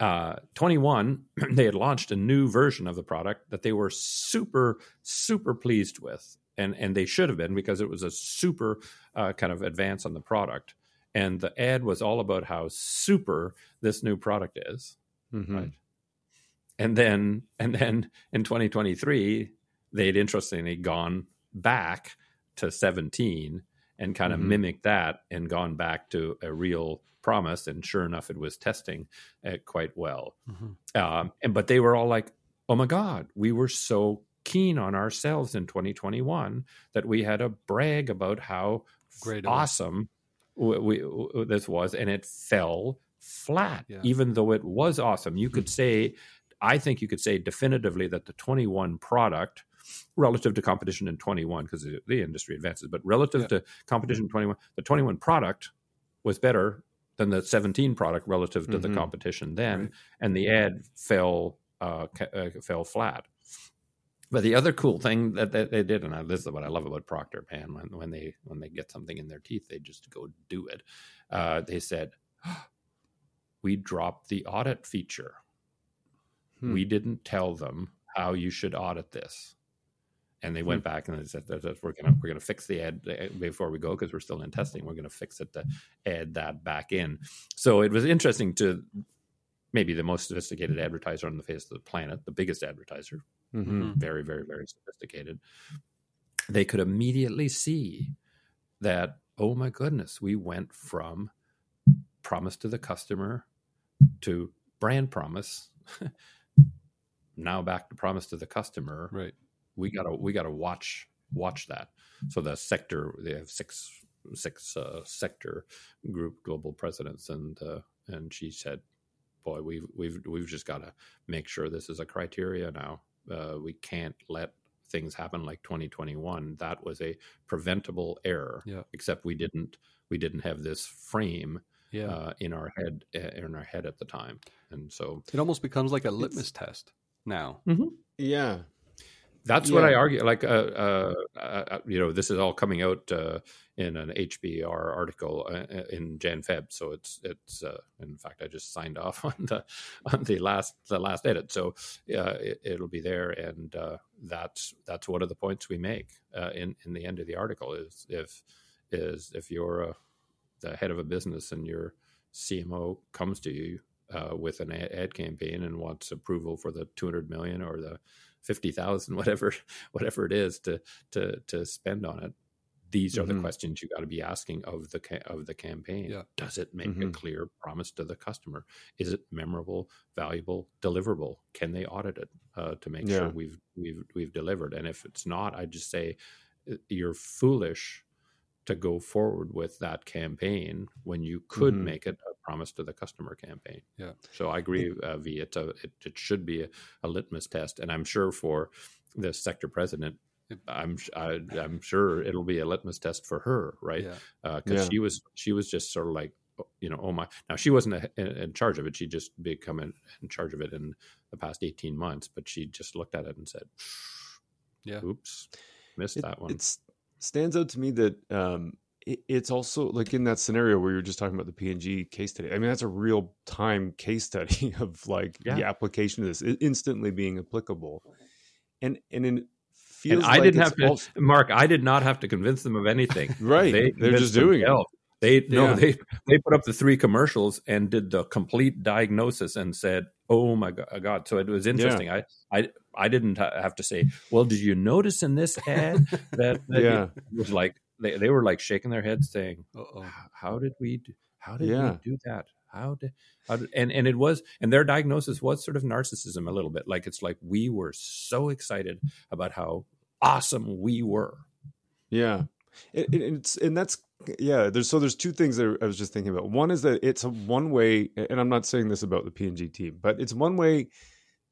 Uh, 21, they had launched a new version of the product that they were super, super pleased with. And, and they should have been because it was a super uh, kind of advance on the product. And the ad was all about how super this new product is. Mhm. Right. And then, and then in 2023, they'd interestingly gone back to 17 and kind of Mhm. mimicked that and gone back to a real promise. And sure enough, it was testing uh, quite well. Mhm. Um, and but they were all like, "Oh my God, we were so keen on ourselves in 2021 that we had a brag about how Great awesome we, we, this was," and it fell flat, Yeah. even though it was awesome. You could say, I think you could say definitively that the 21 product. Relative to competition in 21, because the, the industry advances, but relative Yeah. to competition in 21, the 21 product was better than the 17 product relative to the Mhm. competition then, Right. and the ad fell uh, ca- uh, fell flat. But the other cool thing that, that they did, and I, this is what I love about Procter, man, when, when they when they get something in their teeth, they just go do it. Uh, they said, "We dropped the audit feature. Hmm. We didn't tell them how you should audit this." And they went Hmm. back and they said, that, that we're gonna we're gonna fix the ad uh, before we go because we're still in testing. We're gonna fix it to add that back in. So it was interesting to maybe the most sophisticated advertiser on the face of the planet, the biggest advertiser, Mhm. Mhm. very, very, very sophisticated. They could immediately see that, oh my goodness, we went from promise to the customer to brand promise. now back to promise to the customer Right. we gotta we gotta watch watch that. So the sector they have six six uh, sector group global presidents, and uh, and she said, "Boy, we've we've we've just got to make sure this is a criteria now. Uh, we can't let." things happen like 2021 that was a preventable error Yeah. except we didn't we didn't have this frame Yeah. uh, in our head uh, in our head at the time and so it almost becomes like a litmus test now. Yeah. That's what I argue. Like, uh, uh, uh, you know, this is all coming out uh, in an HBR article uh, in Jan Feb. So it's it's. Uh, in fact, I just signed off on the on the last the last edit. So uh, it, it'll be there, and uh, that's that's one of the points we make uh, in in the end of the article is if is if you're a, the head of a business and your CMO comes to you uh, with an ad, ad campaign and wants approval for the 200 million or the 50,000 whatever whatever it is to to to spend on it these are the Mhm. questions you got to be asking of the ca- of the campaign Yeah. does it make a Mhm. clear promise to the customer is it memorable valuable deliverable can they audit it uh, to make Yeah. sure we've we've we've delivered and if it's not i just say uh, you're foolish to go forward with that campaign when you could Mhm. make it a promise to the customer campaign. Yeah. So I agree, uh, V. It's a, it, it should be a, a litmus test, and I'm sure for the sector president, I'm I, I'm sure it'll be a litmus test for her, right? Yeah. Because Yeah. she was she was just sort of like you know oh my now she wasn't a, in, in charge of it she just become in, in charge of it in the past 18 months but she just looked at it and said Yeah. oops missed It, that one it's stands out to me that um, it, it's also like in that scenario where you were just talking about the P&G case study. I mean, that's a real time case study of like the application of this instantly being applicable, and and it feels. and I like didn't have to, also- Marc. I did not have to convince them of anything. Right. They They're just doing it. They no, Yeah. they they put up the three commercials and did the complete diagnosis and said, "Oh my uh, god!" So it was interesting. I I I didn't have to say, "Well, did you notice in this ad that?" that Yeah. it was like they they were like shaking their heads, saying, Uh-oh. "How- "How did we? Do, how did Yeah. we do that?" How did, how did and and it was and their diagnosis was sort of narcissism a little bit like it's like we were so excited about how awesome we were Yeah, it, it, it's and that's yeah. There's so there's two things that I was just thinking about. One is that it's a one way, and I'm not saying this about the P&G team, but it's one way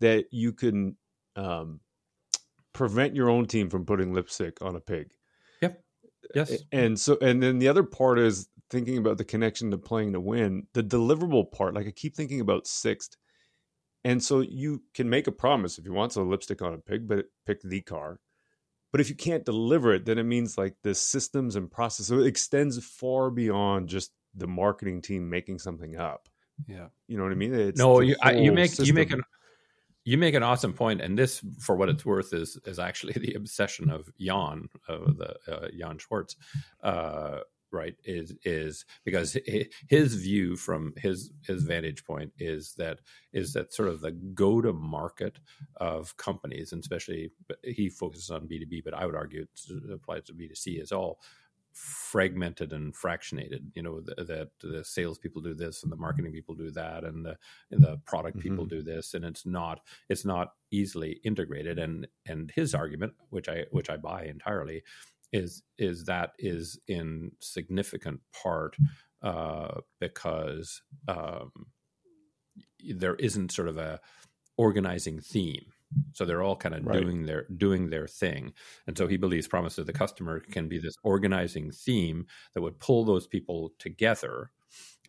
that you can um, prevent your own team from putting lipstick on a pig. Yep. Yes And so, and then the other part is thinking about the connection to playing to win. The deliverable part, like I keep thinking about Sixt And so you can make a promise if you want, so lipstick on a pig, but pick the car. But if you can't deliver it, then it means like the systems and process so it extends far beyond just the marketing team making something up. Yeah, you know what I mean. It's no, you I, you make system. you make an you make an awesome point, and this, for what it's worth, is is actually the obsession of Jann, of the uh, Jann Schwarz, uh, right? Is is because his view from his his vantage point is that is that sort of the go to market of companies, and especially he focuses on B two B, but I would argue it applies to B two C as all fragmented and fractionated. You know th- that the salespeople do this and the marketing people do that, and the and the product mm-hmm. people do this, and it's not it's not easily integrated. And and his argument, which I which I buy entirely, is is that is in significant part uh, because um, there isn't sort of a organizing theme so they're all kind of right. doing their doing their thing and so he believes promise to the customer can be this organizing theme that would pull those people together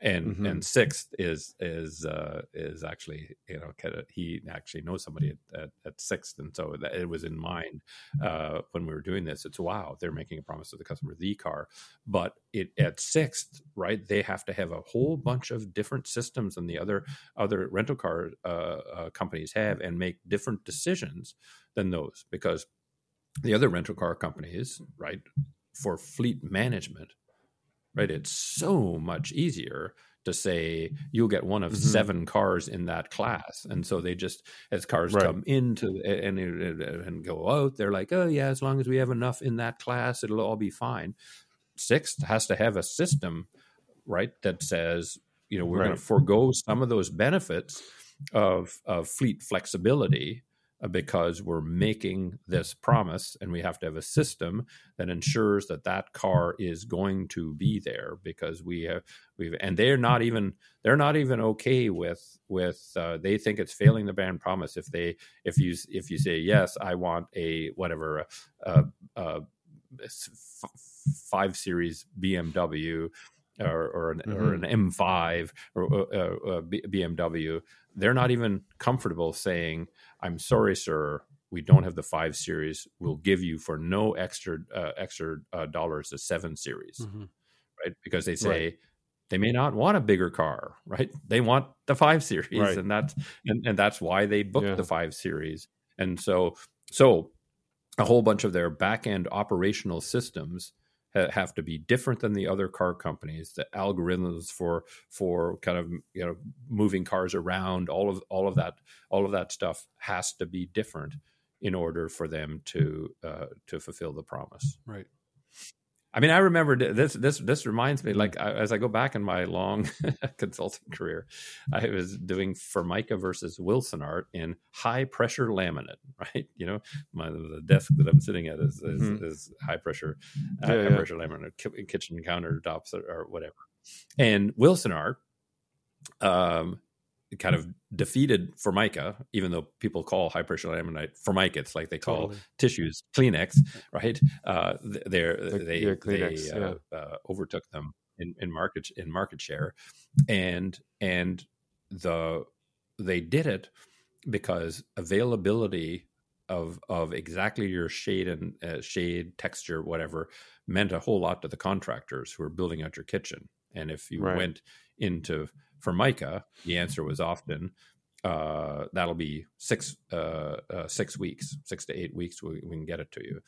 and mm-hmm. and Sixt is is uh, is actually you know kind of, he actually knows somebody at, at, at, Sixt. And so that it was in mind uh, when we were doing this it's wow they're making a promise to the customer the car. But it at Sixt right they have to have a whole bunch of different systems than the other other rental car uh, uh companies have and make different decisions than those. Because the other rental car companies right for fleet management right? It's so much easier to say you'll get one of mm-hmm. seven cars in that class, and so they just as cars right. come into and and go out, they're like, oh yeah, as long as we have enough in that class, it'll all be fine. Sixt has to have a system, right, that says you know we're right. going to forego some of those benefits of of fleet flexibility because we're making this promise and we have to have a system that ensures that that car is going to be there because we have we've and they're not even they're not even okay with with uh, they think it's failing the brand promise if they if you if you say yes I want a whatever a, a, a five series BMW or or an, mm-hmm. or an M5 or uh, uh, BMW they're not even comfortable saying, "I'm sorry, sir, we don't have the five series. We'll give you for no extra uh, extra uh, dollars the seven series, mm-hmm. right? Because they say right. they may not want a bigger car, right? They want the five series, right. and that's and, and that's why they booked yeah. the five series. And so so a whole bunch of their back end operational systems have to be different than the other car companies. The algorithms for for kind of you know moving cars around, all of all of that all of that stuff has to be different in order for them to uh, to fulfill the promise. Right. I mean, I remember this. This this reminds me, like as I go back in my long consulting career, I was doing Formica versus Wilsonart in high pressure laminate. Right, you know, my the desk that I'm sitting at is is, mm-hmm. is high pressure, yeah, high yeah. pressure laminate, kitchen countertops or, or whatever. And Wilsonart, um, kind of defeated Formica, even though people call high pressure laminate Formica, it's like they call totally. tissues Kleenex, right? Uh, they're, they yeah, Kleenex, they uh, yeah. uh, overtook them in, in market in market share, and and the they did it because availability of of exactly your shade and uh, shade texture whatever meant a whole lot to the contractors who were building out your kitchen and if you right. went into Formica, the answer was often uh, that'll be six uh, uh, six weeks, six to eight weeks. We, we, can get it to you.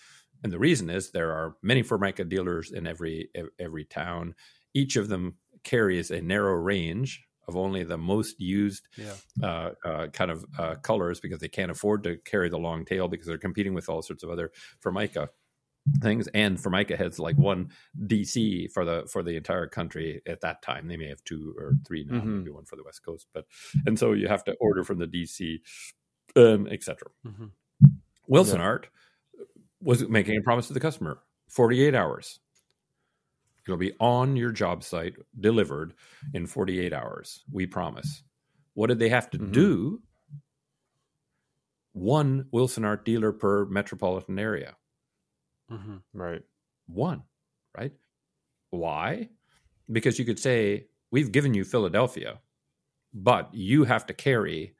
And the reason is there are many Formica dealers in every every town. Each of them carries a narrow range of only the most used yeah. uh, uh, kind of uh, colors because they can't afford to carry the long tail because they're competing with all sorts of other Formica things and formica has like one dc for the for the entire country at that time they may have two or three now mm-hmm. maybe one for the west coast but and so you have to order from the dc um, etc mm-hmm. wilson yeah. art was making a promise to the customer 48 hours it'll be on your job site delivered in 48 hours we promise what did they have to mm-hmm. do one Wilsonart dealer per metropolitan area Mm-hmm. Right. One, right? Why? Because you could say, we've given you Philadelphia, but you have to carry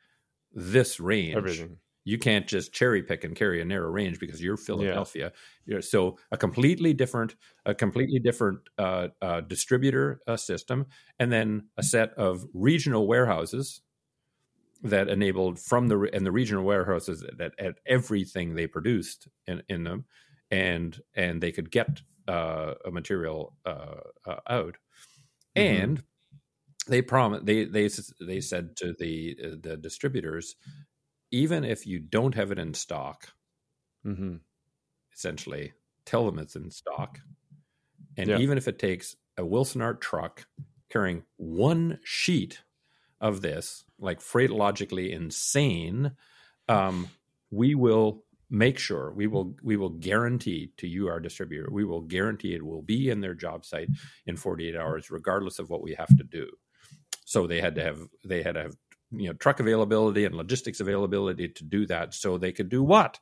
this range. Everything. You can't just cherry pick and carry a narrow range because you're Philadelphia. Yeah. So a completely different, a completely different uh, uh, distributor uh, system, and then a set of regional warehouses that enabled from the and the regional warehouses that at everything they produced in, in them, and and they could get uh, a material uh, uh, out, mm-hmm. and they promised they they they said to the the distributors even if you don't have it in stock, mm-hmm. essentially tell them it's in stock. And yeah. even if it takes a Wilsonart truck carrying one sheet of this, like freight logically insane, um, we will make sure we will we will guarantee to you our distributor we will guarantee it will be in their job site in 48 hours regardless of what we have to do so they had to have they had to have you know truck availability and logistics availability to do that so they could do what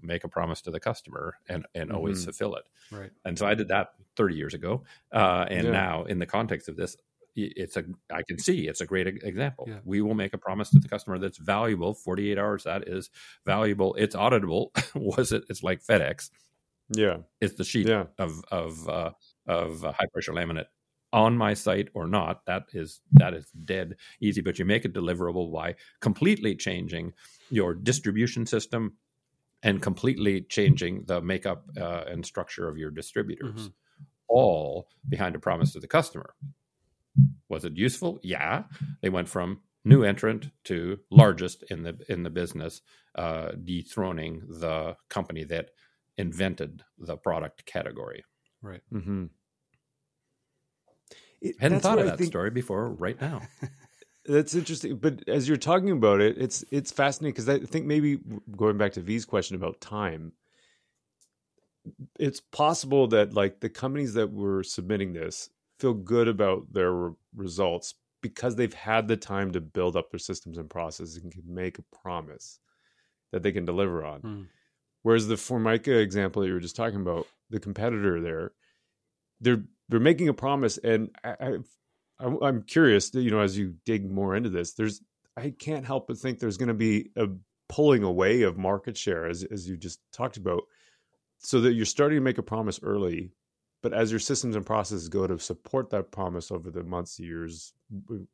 make a promise to the customer and and mm-hmm. always fulfill it right and so i did that 30 years ago uh, and yeah. now in the context of this it's a i can see it's a great example yeah. we will make a promise to the customer that's valuable 48 hours that is valuable it's auditable was it it's like fedex yeah it's the sheet yeah. of of uh, of uh, high pressure laminate on my site or not that is that is dead easy but you make it deliverable by completely changing your distribution system and completely changing the makeup uh, and structure of your distributors mm-hmm. all behind a promise to the customer was it useful yeah they went from new entrant to largest in the in the business uh, dethroning the company that invented the product category right mm-hmm. It, Hadn't thought of that think, story before right now. that's interesting. But as you're talking about it, it's it's fascinating because I think maybe going back to V's question about time, it's possible that like the companies that were submitting this feel good about their results because they've had the time to build up their systems and processes and can make a promise that they can deliver on. Mm. Whereas the Formica example that you were just talking about, the competitor there, they're they're making a promise, and I, I am curious. You know, as you dig more into this, there's I can't help but think there's going to be a pulling away of market share, as as you just talked about, so that you're starting to make a promise early, but as your systems and processes go to support that promise over the months, years,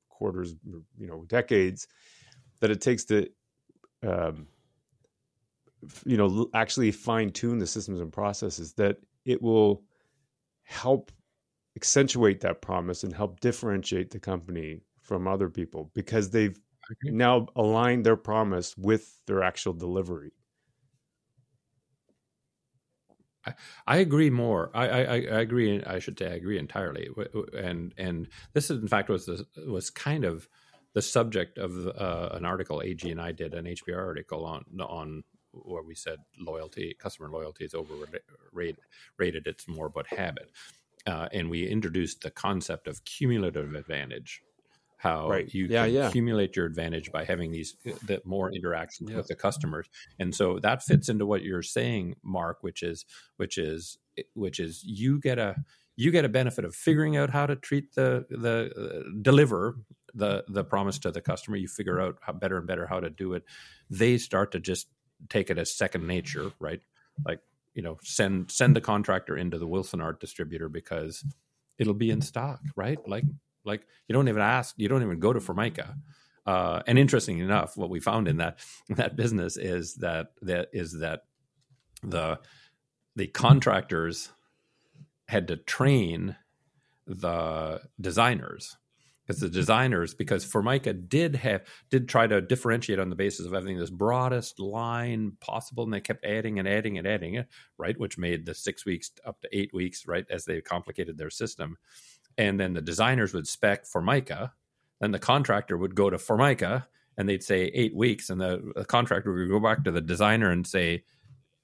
quarters, you know, decades, that it takes to, um, you know, actually fine tune the systems and processes that it will help accentuate that promise and help differentiate the company from other people because they've now aligned their promise with their actual delivery. I, agree more. I, I, I agree. I should say I agree entirely. And and this is in fact was the, was kind of the subject of uh, an article AG and I did an HBR article on on where we said loyalty, customer loyalty is overrated. It's more about habit uh, and we introduced the concept of cumulative advantage how right. you yeah, can yeah. accumulate your advantage by having these the more interactions yeah. with the customers and so that fits into what you're saying Marc which is which is which is you get a you get a benefit of figuring out how to treat the the uh, deliver the the promise to the customer you figure out how better and better how to do it they start to just take it as second nature right like you know send send the contractor into the Wilsonart distributor because it'll be in stock, right? Like like you don't even ask, you don't even go to Formica. Uh, and interesting enough, what we found in that that business is that that is that the the contractors had to train the designers. Because the designers because formica did have did try to differentiate on the basis of having this broadest line possible and they kept adding and adding and adding it right? Which made the six weeks up to eight weeks right as they complicated their system and then the designers would spec formica then the contractor would go to formica and they'd say eight weeks and the, the contractor would go back to the designer and say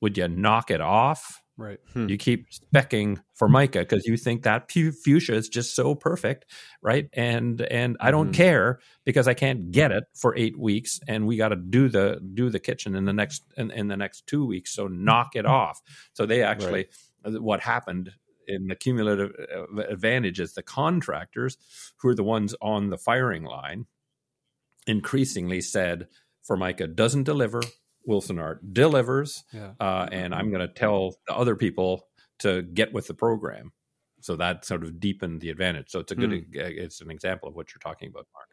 would you knock it off Right. Hmm. You keep specking Formica because you think that fuchsia is just so perfect, right? And and I don't mm. care because I can't get it for eight weeks, and we got to do the do the kitchen in the next in, in, the next two weeks. So knock it off. So they actually right. Uh, what happened in the cumulative uh, advantage is the contractors who are the ones on the firing line increasingly said Formica doesn't deliver, Wilsonart delivers, Yeah. uh, and I'm going to tell the other people to get with the program. So that sort of deepened the advantage. So it's a good, Hmm. it's an example of what you're talking about, Marc.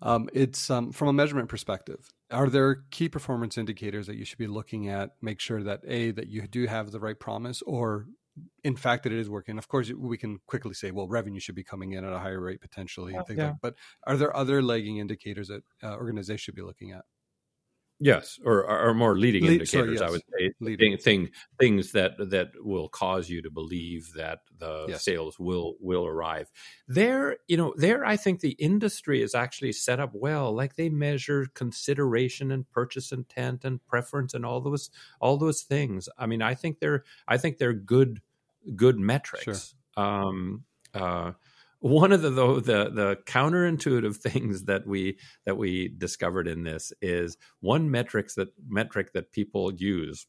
Um, it's um, from a measurement perspective. Are there key performance indicators that you should be looking at? Make sure that a that you do have the right promise, or in fact that it is working. Of course, we can quickly say, well, revenue should be coming in at a higher rate potentially, and things Yeah. like. But are there other lagging indicators that uh, organizations should be looking at? Yes, or, or more leading indicators, I yes. would say. Leading. Thing, thing, things that that will cause you to believe that the Yes. sales will will arrive. There, you know, there I think the industry is actually set up well. Like they measure consideration and purchase intent and preference and all those all those things. I mean, I think they're I think they're good good metrics. Um, uh, one of the though the the counterintuitive things that we that we discovered in this is one metrics that metric that people use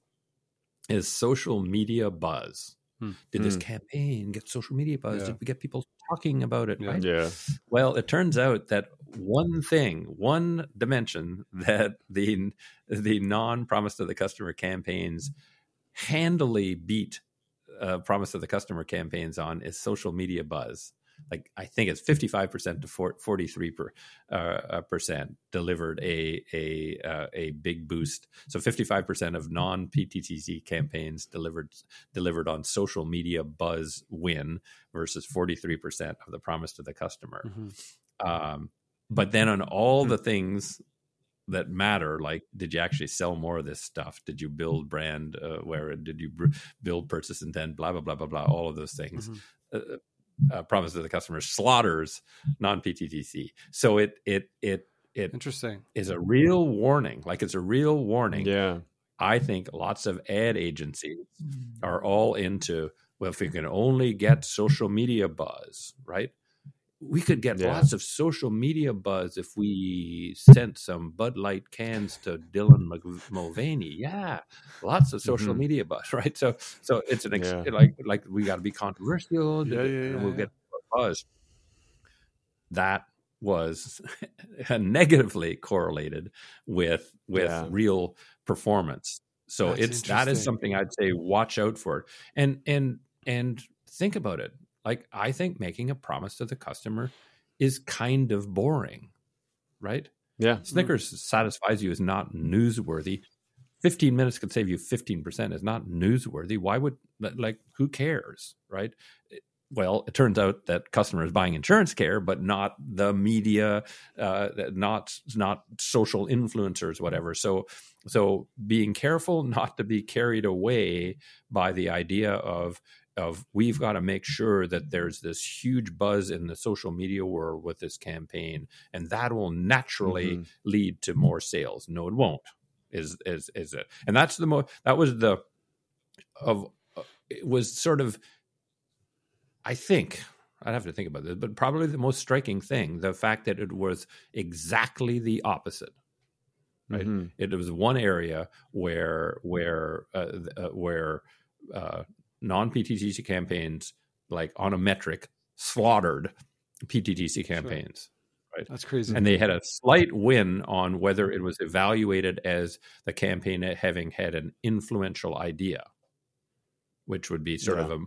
is social media buzz. Hmm. Did this Hmm. campaign get social media buzz? Yeah. Did we get people talking about it? Yeah. Right? Yeah. Well, it turns out that one thing, one dimension that the the non promise to the customer campaigns handily beat uh, promise to the customer campaigns on is social media buzz. Like I think it's fifty five percent to forty three per, uh, percent delivered a a uh, a big boost. So fifty five percent of non PTTC campaigns delivered delivered on social media buzz win versus forty three percent of the promise to the customer. Mm-hmm. Um, but then on all Hmm. the things that matter, like did you actually sell more of this stuff? Did you build brand uh, where? Did you br- build purchase intent? Blah blah blah blah blah. All of those things. Mhm. Uh, uh, promise to the customer slaughters non PTTC. So it it it it Interesting. is a real warning. Like it's a real warning. Yeah. I think lots of ad agencies are all into well, if we can only get social media buzz, right? We could get Yeah. lots of social media buzz if we sent some Bud Light cans to Dylan Mulvaney. Yeah, lots of social Mhm. media buzz, right? So, so it's an ex- Yeah. like like we got to be controversial. Yeah, and we'll get buzz. That was negatively correlated with with real performance. So That's it's that is something I'd say watch out for. And and and think about it. Like I think making a promise to the customer is kind of boring, right? Yeah. Snickers satisfies you is not newsworthy. 15 minutes could save you 15% is not newsworthy. Why would like who cares, right? Well, it turns out that customers buying insurance care, but not the media, uh, not not social influencers, whatever. So, so being careful not to be carried away by the idea of of we've got to make sure that there's this huge buzz in the social media world with this campaign, and that will naturally Mhm. lead to more sales. No, it won't. Is is is it? And that's the most. That was the of. Uh, it was sort of. I think I'd have to think about this, but probably the most striking thing: the fact that it was exactly the opposite. Right. Mhm. It was one area where where uh, uh, where uh, non PTTC campaigns, like on a metric, slaughtered PTTC campaigns Right, That's crazy. and they had a slight win on whether it was evaluated as the campaign having had an influential idea, which would be sort of a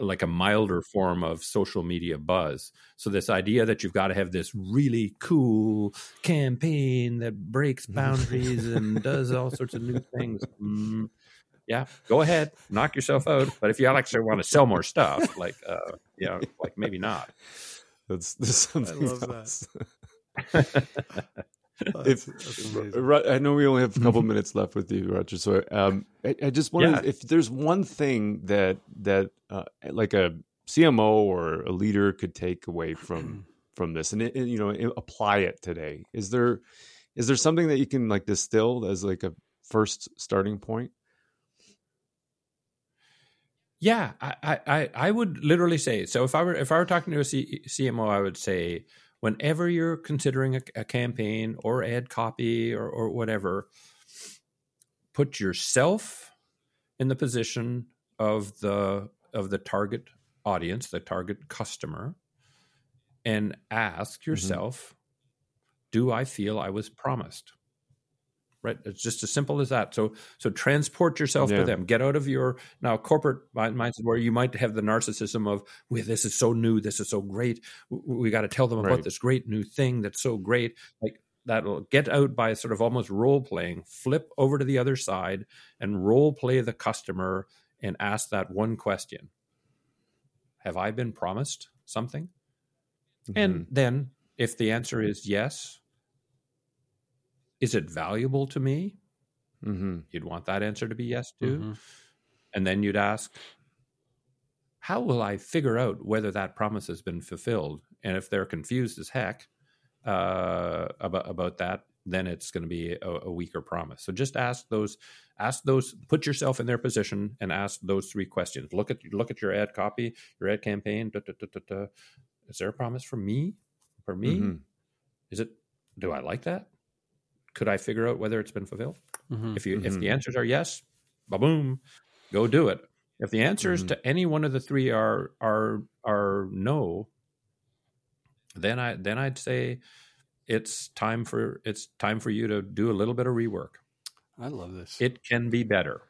like a milder form of social media buzz. So this idea that you've got to have this really cool campaign that breaks boundaries and does all sorts of new things. Mm, yeah, go ahead, knock yourself out. But if you actually want to sell more stuff, like uh, you know, like maybe not. That's, that's something love that. else. That's- if that's I know we only have a couple minutes left with you, Roger. So um, I, I just wonder Yeah. if there's one thing that that uh, like a CMO or a leader could take away from from this, and, and, you know apply it today. Is there is there something that you can like distill as like a first starting point? Yeah, I, I, I would literally say so. If I were if I were talking to a C, CMO, I would say whenever you're considering a, a campaign or ad copy or, or whatever, put yourself in the position of the of the target audience, the target customer, and ask mm-hmm. yourself, do I feel I was promised? Right. It's just as simple as that. So, so transport yourself Yeah. to them. Get out of your now corporate mind- mindset where you might have the narcissism of, "Well, this is so new. This is so great. We got to tell them about Right. this great new thing that's so great." Like that'll get out by sort of almost role playing. Flip over to the other side and role play the customer and ask that one question: Have I been promised something? And Mm-hmm. then, if the answer is yes, is it valuable to me? hmm You'd want that answer to be yes too. Mhm. And then you'd ask, how will I figure out whether that promise has been fulfilled? And if they're confused as heck uh, about about that, then it's going to be a, a weaker promise. So just ask those, ask those, put yourself in their position and ask those three questions. Look at look at your ad copy, your ad campaign. Da, da, da. Is there a promise for me? For me? Mhm. Is it? Do I like that? Could I figure out whether it's been fulfilled? Mhm. If you if Mhm. the answers are yes, ba boom, go do it. If the answers Mhm. to any one of the three are are are no, then I then I'd say it's time for it's time for you to do a little bit of rework. I love this. It can be better.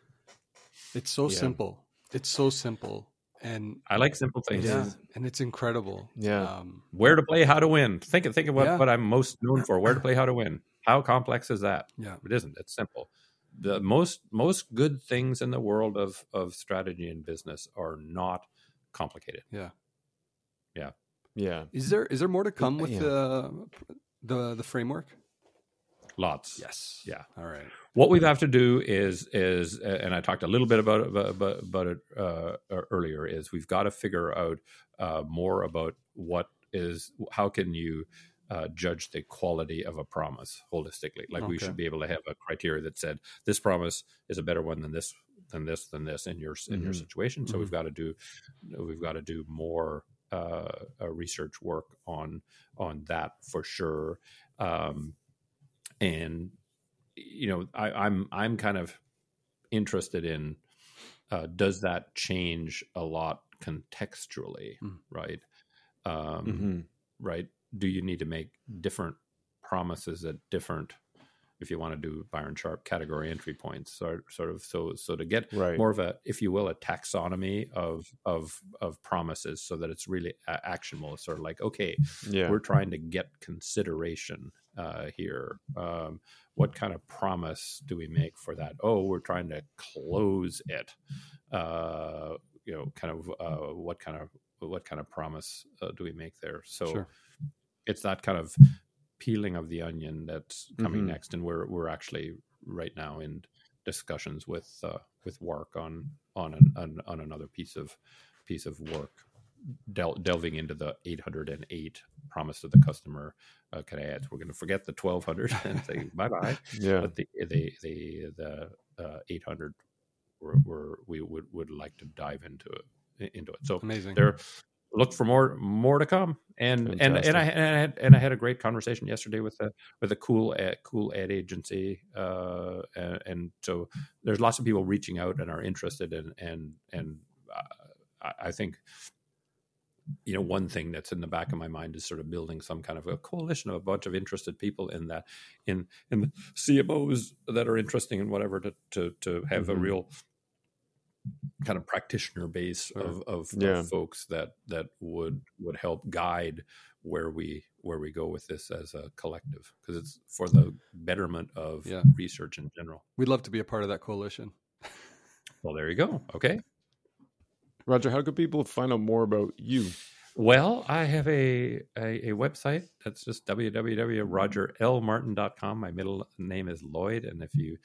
it's so Yeah. simple. It's so simple, and I like simple things. yeah, and it's incredible. Yeah. Um, Where to play, how to win. Think of think of what, Yeah. what I'm most known for. Where to play, how to win. How complex is that? yeah. It isn't. It's simple. The most most good things in the world of of strategy and business are not complicated. Yeah. Yeah, yeah. Is there is there more to come with Yeah. the the the framework? Lots. Yes. Yeah. All right. What we have to do is is, and I talked a little bit about it, about, about it uh, earlier. Is we've got to figure out uh, more about what is how can you uh, judge the quality of a promise holistically. Like we should be able to have a criteria that said this promise is a better one than this than this than this in your in your Mhm. situation. So Mhm. we've got to do we've got to do more uh, uh, research work on on that for sure. Um, and you know, I, I'm I'm kind of interested in uh, does that change a lot contextually, Mm. right? Um, hmm Right? Do you need to make different promises at different, if you want to do Byron Sharp category entry points, sort sort of so so to get Right. more of a, if you will, a taxonomy of of of promises, so that it's really actionable. It's sort of like okay, yeah. we're trying to get consideration uh, here. Um, what kind of promise do we make for that? Oh, we're trying to close it. Uh, you know, kind of uh, what kind of what kind of promise uh, do we make there? So Sure. It's that kind of peeling of the onion that's coming Mhm. next, and we're we're actually right now in discussions with uh, with WARC on on an, on on another piece of piece of work del- delving into the 808 promise to the customer uh, can I add? We're going to forget the 1200 and say bye bye. Yeah. But the the the the uh, 800 we're, we're, we would would like to dive into it into it. So Amazing. there look for more more to come and and and I, and I had and I had a great conversation yesterday with a with a cool ad, cool ad agency uh and, and so there's lots of people reaching out and are interested in and and uh, I, think you know one thing that's in the back of my mind is sort of building some kind of a coalition of a bunch of interested people in that in in the CMOs that are interesting in whatever to to to have a Mhm. real kind of practitioner base Sure. of, of, Yeah. of folks that that would would help guide where we where we go with this as a collective because it's for the betterment of Yeah. research in general. We'd love to be a part of that coalition. Well, there you go. Okay. Roger, how can people find out more about you? Well, I have a, a, a website that's just www.rogerlmartin.com. My middle name is Lloyd. And if you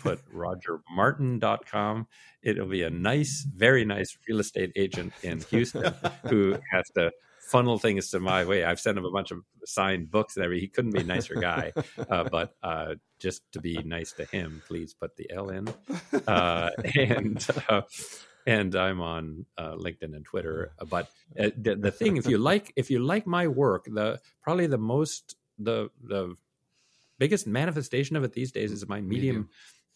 put rogermartin.com, it'll be a nice, very nice real estate agent in Houston who has to funnel things to my way. I've sent him a bunch of signed books and everything. He couldn't be a nicer guy. Uh, but uh, just to be nice to him, please put the L in. Uh, and uh, and I'm on uh, LinkedIn and Twitter. But uh, the, the thing, if you like, if you like my work, the probably the most the the biggest manifestation of it these days is my Medium, Medium.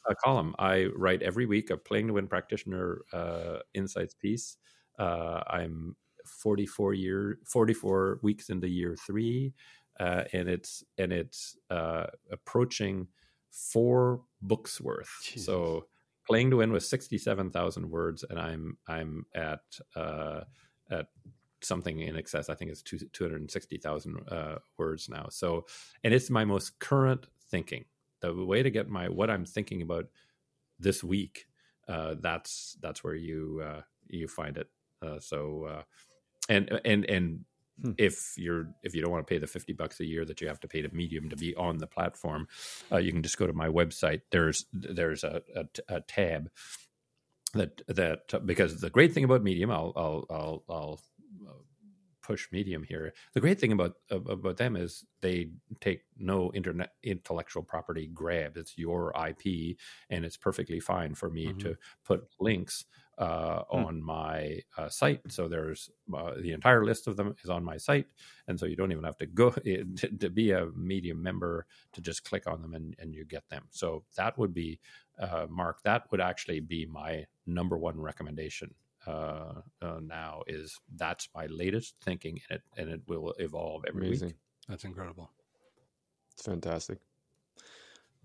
Uh, column. I write every week a playing to win practitioner uh, insights piece. Uh, I'm 44 year 44 weeks into year three. uh, and it's and it's uh, approaching four books worth. So playing to win was sixty seven thousand words, and I'm I'm at uh, at something in excess. I think it's two two hundred sixty thousand uh, words now. So, and it's my most current thinking. The way to get my what I'm thinking about this week. Uh, that's that's where you uh, you find it. Uh, so, uh, and and and Hmm. If you're if you don't want to pay the fifty bucks a year that you have to pay to Medium to be on the platform, uh, you can just go to my website. There's there's a, a, a tab that that because the great thing about Medium, I'll I'll I'll, I'll uh, push medium here the great thing about about them is they take no internet intellectual property grab it's your ip and it's perfectly fine for me mm-hmm. to put links uh, mm. on my uh, site. So there's uh, the entire list of them is on my site, and so you don't even have to go to, to be a Medium member to just click on them and, and you get them. So that would be uh, Mark. That would actually be my number one recommendation. Uh, uh, now is that's my latest thinking, and it and it will evolve every Amazing. week. That's incredible. It's fantastic.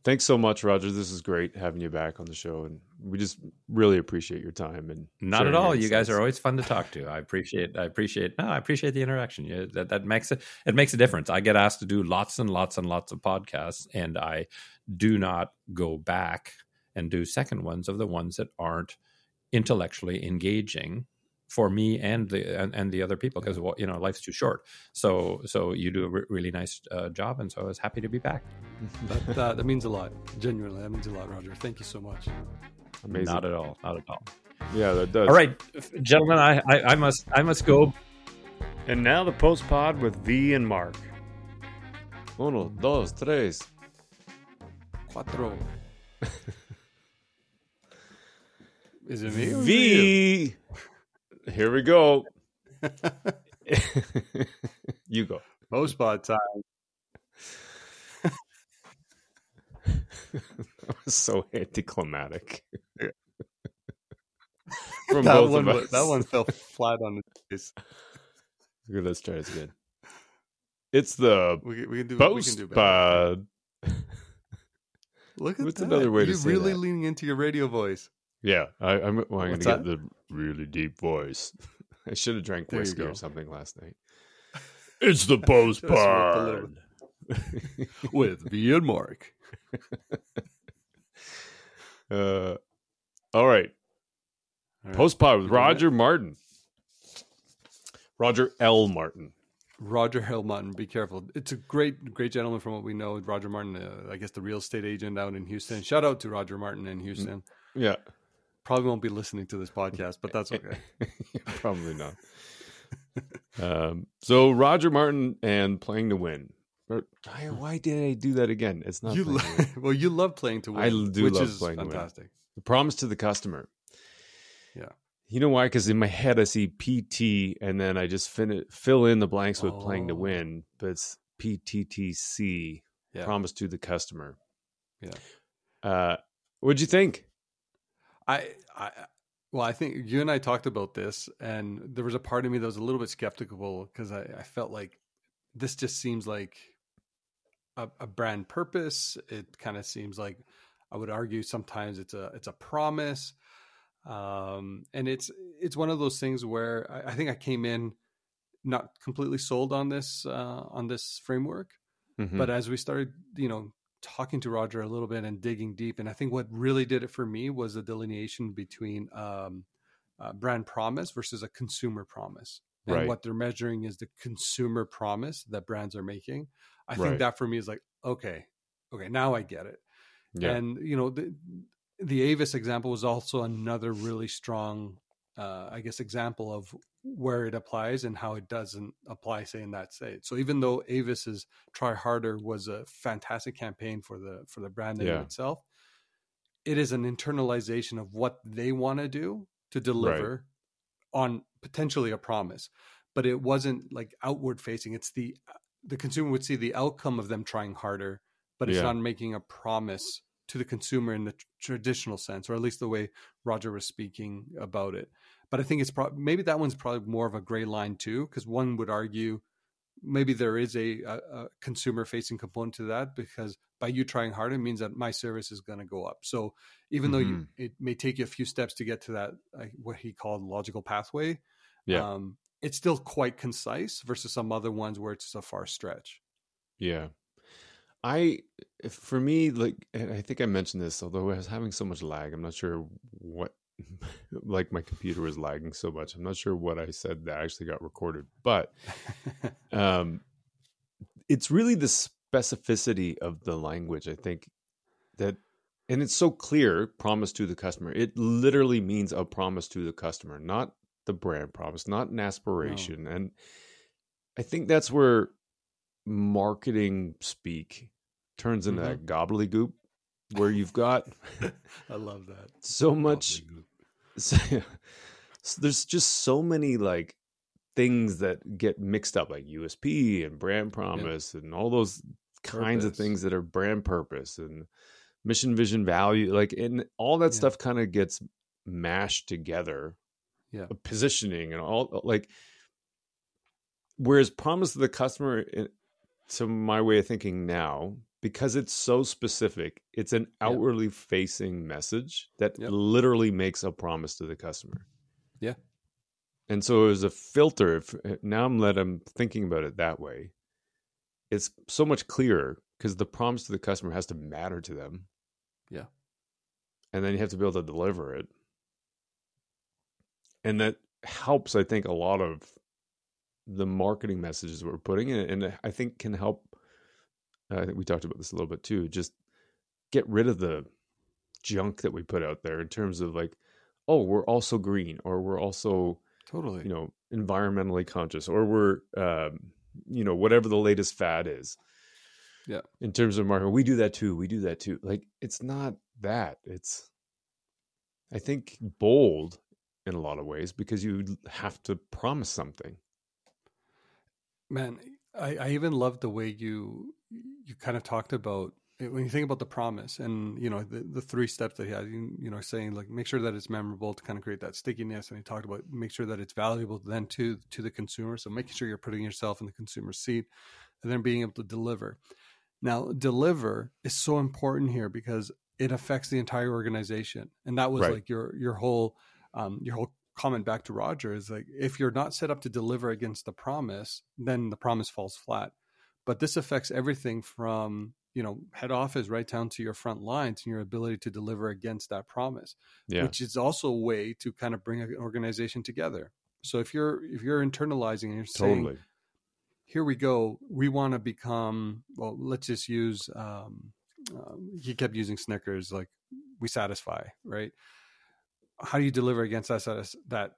Thanks so much, Roger. This is great having you back on the show, and we just really appreciate your time. And not at all. You guys are always fun to talk to. I appreciate. I appreciate. No, I appreciate the interaction. Yeah, that that makes it. It makes a difference. I get asked to do lots and lots and lots of podcasts, and I do not go back and do second ones of the ones that aren't intellectually engaging for me and the and, and the other people because you know life's too short. So so you do a re- really nice uh, job, and so I was happy to be back. that, that, that means a lot. Genuinely, that means a lot, Roger. Thank you so much. Amazing. Not at all. Not at all. Yeah, that does. All right, gentlemen, I, I, I must I must go. And now the post pod with V and Mark. Uno, dos, tres, cuatro. Is it me? V. Here we go. you go. Most spot time. so anticlimactic. From that both one, of us. That one fell flat on its face. Okay, let's try this again. It's the we, we can do post we can do pod. Look at What's that. another way You're to say really that? leaning into your radio voice. Yeah, I, am well, I'm going to get the really deep voice. I should have drank whiskey or something last night. It's the post pod with V and Mark. uh, all right. All right. Post pod with Roger Martin. Roger L. Martin. Roger L. Martin. Be careful. It's a great, great gentleman from what we know. Roger Martin, uh, I guess the real estate agent out in Houston. Shout out to Roger Martin in Houston. Yeah. Probably won't be listening to this podcast, but that's okay. Probably not. um, so Roger Martin and playing to win. Why did I do that again? It's not. You lo- well, you love playing to win. I do which love is playing fantastic. To win. The promise to the customer. Yeah. You know why? Because in my head I see PT, and then I just fin- fill in the blanks with oh. playing to oh. win, but it's PTTC. Yeah. Promise to the customer. Yeah. Uh, what'd you think? I, I, well, I think you and I talked about this, and there was a part of me that was a little bit skeptical because I, I, felt like this just seems like a, a brand purpose. It kind of seems like I would argue sometimes it's a it's a promise, um, and it's it's one of those things where I, I think I came in not completely sold on this uh, on this framework, mm-hmm. but as we started, you know, talking to Roger a little bit and digging deep. And I think what really did it for me was the delineation between um, uh, brand promise versus a consumer promise. And right. what they're measuring is the consumer promise that brands are making. I right. think that for me is like, okay, okay, now I get it. Yeah. And, you know, the, the Avis example was also another really strong, uh, I guess, example of where it applies and how it doesn't apply, say in that state. So even though Avis's "Try Harder" was a fantastic campaign for the for the brand name yeah. itself, it is an internalization of what they want to do to deliver right. on potentially a promise, but it wasn't like outward facing. It's the uh, the consumer would see the outcome of them trying harder, but it's yeah. not making a promise to the consumer in the traditional sense, or at least the way Roger was speaking about it. But I think it's probably maybe that one's probably more of a gray line too, because one would argue maybe there is a, a, a consumer facing component to that because by you trying harder it means that my service is going to go up so even though you, Mm-hmm. it may take you a few steps to get to that like what he called logical pathway Yeah. um, it's still quite concise versus some other ones where it's just a far stretch Yeah. I, if- for me, like, I think I mentioned this, although I was having so much lag, I'm not sure what, like, my computer was lagging so much. I'm not sure what I said that actually got recorded, but um, it's really the specificity of the language, I think, that, and it's so clear promise to the customer. It literally means a promise to the customer, not the brand promise, not an aspiration. And I think that's where marketing speak turns into that gobbledygook where you've got i love that so much so, so there's just so many like things that get mixed up like USP and brand promise and all those kinds of things that are brand purpose and mission vision value like and all that Yeah. stuff kind of gets mashed together Yeah. Uh, positioning and all like whereas promise to the customer i- to my way of thinking now because it's so specific it's an outwardly facing message that literally makes a promise to the customer. Yeah. and so as a filter uh, now i'm let i'm thinking about it that way it's so much clearer because the promise to the customer has to matter to them. Yeah. and then you have to be able to deliver it. And that helps i think a lot of the marketing messages we're putting in and i think can help i think we talked about this a little bit too just get rid of the junk that we put out there in terms of like oh we're also green or we're also totally. you know environmentally conscious or we're um, you know whatever the latest fad is. Yeah. in terms of marketing we do that too we do that too. Like it's not that it's i think bold in a lot of ways because you have to promise something. Man, I, I even love the way you you kind of talked about it when you think about the promise and you know the, the three steps that he had. You, you know, saying like make sure that it's memorable to kind of create that stickiness, and he talked about make sure that it's valuable then to to the consumer. So making sure you're putting yourself in the consumer's seat, and then being able to deliver. Now, deliver is so important here because it affects the entire organization, and that was Right. like your your whole um, your whole comment back to Roger is like if you're not set up to deliver against the promise, then the promise falls flat. But this affects everything from you know head office right down to your front lines and your ability to deliver against that promise, yeah which is also a way to kind of bring an organization together. So if you're if you're internalizing and you're saying, totally here we go, we want to become well, let's just use. Um, um, he kept using Snickers like we satisfy right how do you deliver against that satis- that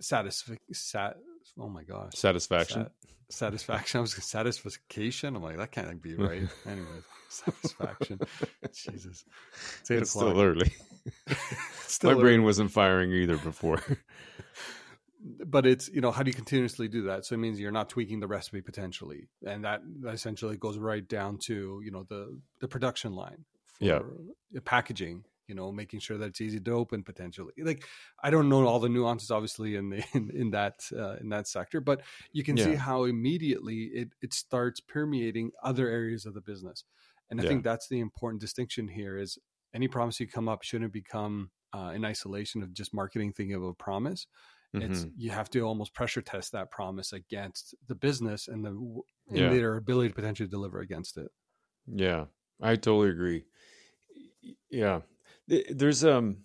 satisf- sat oh my gosh. Satisfaction? Sat- satisfaction. I was satisfaction? I'm like that can't be right. Anyways satisfaction. Jesus. It's, it's still early. Still my brain wasn't firing either before. But it's you know how do you continuously do that? So it means you're not tweaking the recipe potentially. And that, that essentially goes right down to you know the the production line for Yeah. the packaging you know making sure that it's easy to open potentially like i don't know all the nuances obviously in the in, in that uh, in that sector but you can see how immediately it it starts permeating other areas of the business and i Yeah. think that's the important distinction here is any promise you come up shouldn't become uh, in isolation of just marketing thinking of a promise it's Mhm. you have to almost pressure test that promise against the business and the and Yeah. their ability to potentially deliver against it. Yeah, I totally agree. Yeah, there's um,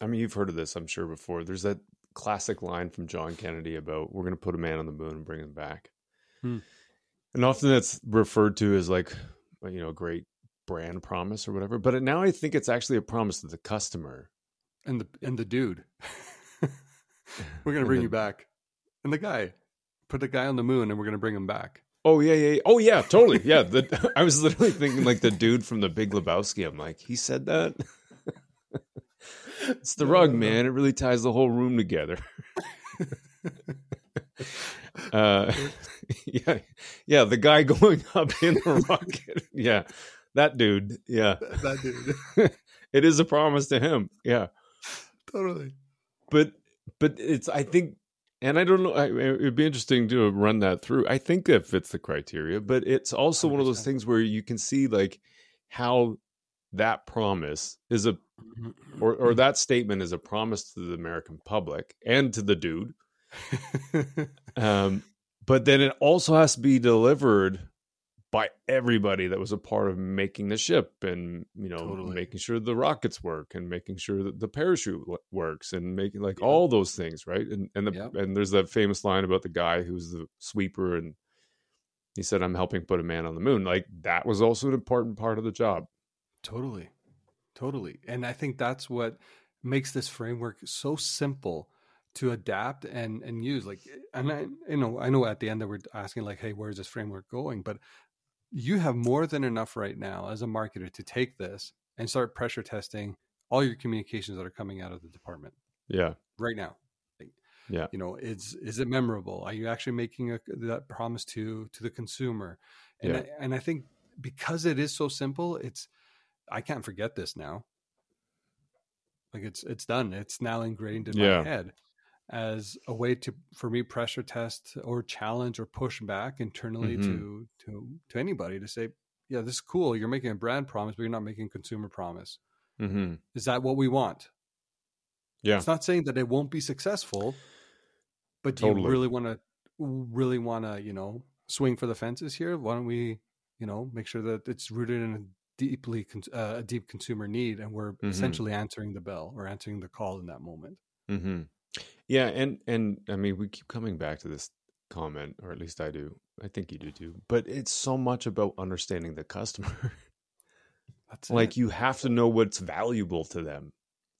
I mean, you've heard of this, I'm sure before. There's that classic line from John Kennedy about we're going to put a man on the moon and bring him back, Hmm. and often that's referred to as like you know, a great brand promise or whatever. But now I think it's actually a promise to the customer. And the and the dude, we're gonna bring the- you back, and the guy, put the guy on the moon, and we're gonna bring him back. Oh yeah, yeah, yeah. oh yeah, totally. Yeah, the, I was literally thinking like the dude from the Big Lebowski. I'm like, he said that. it's the rug, man. It really ties the whole room together. uh, yeah, yeah. The guy going up in the rocket. Yeah, that dude. Yeah, that dude, it is a promise to him. Yeah, totally. but but it's. I think and I don't know. I, it'd be interesting to run that through. I think that fits the criteria, but it's also one of those things where you can see like how that promise is a or or that statement is a promise to the American public and to the dude. Um, but then it also has to be delivered by everybody that was a part of making the ship and you know Totally. making sure the rockets work and making sure that the parachute works and making like Yeah. all those things right and and the Yep. and there's that famous line about the guy who's the sweeper and he said i'm helping put a man on the moon like that was also an important part of the job Totally. Totally. And I think that's what makes this framework so simple to adapt and and use like and I you know I know at the end that we're asking like hey where's this framework going but you have more than enough right now as a marketer to take this and start pressure testing all your communications that are coming out of the department yeah right now Yeah. you know is is it memorable are you actually making a, that promise to to the consumer and Yeah. I, and I think because it is so simple it's I can't forget this now like it's it's done it's now ingrained in Yeah. my head as a way to for me pressure test or challenge or push back internally Mhm. to to to anybody to say yeah this is cool you're making a brand promise but you're not making a consumer promise mm-hmm. is that what we want yeah it's not saying that it won't be successful, but do Totally. you really want to really want to you know swing for the fences here? Why don't we you know make sure that it's rooted in a deeply uh, a deep consumer need, and we're Mhm. essentially answering the bell or answering the call in that moment. Mm-hmm. Yeah, and and I mean, we keep coming back to this comment, or at least I do. I think you do too. But it's so much about understanding the customer. That's like it. you have to know what's valuable to them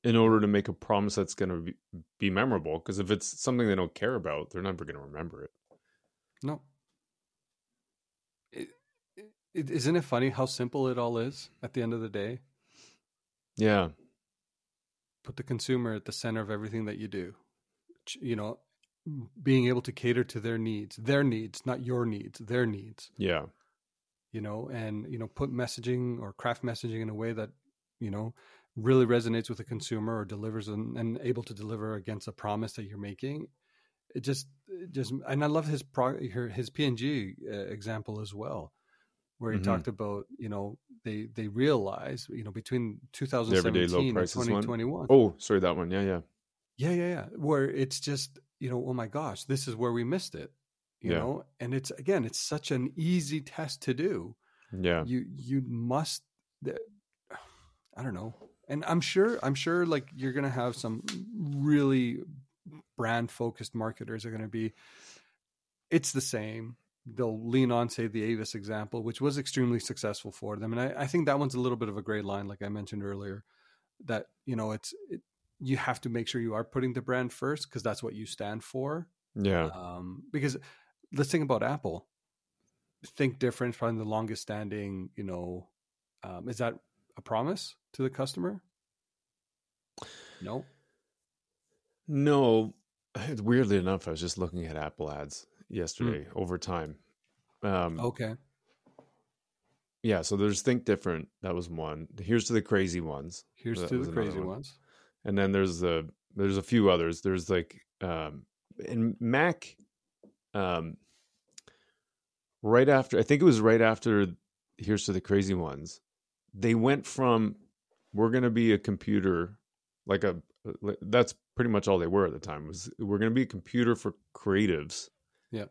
in order to make a promise that's going to be, be memorable. Because if it's something they don't care about, they're never going to remember it. no. Isn't it funny how simple it all is at the end of the day? Yeah, put the consumer at the center of everything that you do. You know, being able to cater to their needs, their needs, not your needs, their needs, yeah, you know, and, you know, put messaging or craft messaging in a way that, you know, really resonates with the consumer or delivers and, and able to deliver against a promise that you're making. It just, it just, and I love his pro, his P&G uh, example as well, where he Mhm. talked about, you know, they, they realize, you know, between everyday low 2017 and prices one? 2021, Oh, sorry, that one. Yeah, yeah, yeah, yeah, yeah. Where it's just, you know, oh my gosh, this is where we missed it. You Yeah. know, and it's again, it's such an easy test to do. yeah, You you must I don't know. And I'm sure I'm sure like you're gonna have some really brand focused marketers are gonna be it's the same. They'll lean on, say, the Avis example, which was extremely successful for them. And I, I think that one's a little bit of a gray line, like I mentioned earlier, that, you know, it's, it, you have to make sure you are putting the brand first because that's what you stand for. yeah, Um, because let's think about Apple. Think different, probably the longest standing, you know, um, is that a promise to the customer? No. No, weirdly enough, I was just looking at Apple ads yesterday over time. Um, Okay. Yeah, so there's Think Different. That was one. Here's to the crazy ones. Here's That to the crazy one. ones. and then there's the there's a few others there's like um in mac um right after i think it was right after here's to the crazy ones they went from we're going to be a computer like a that's pretty much all they were at the time was we're going to be a computer for creatives Yeah.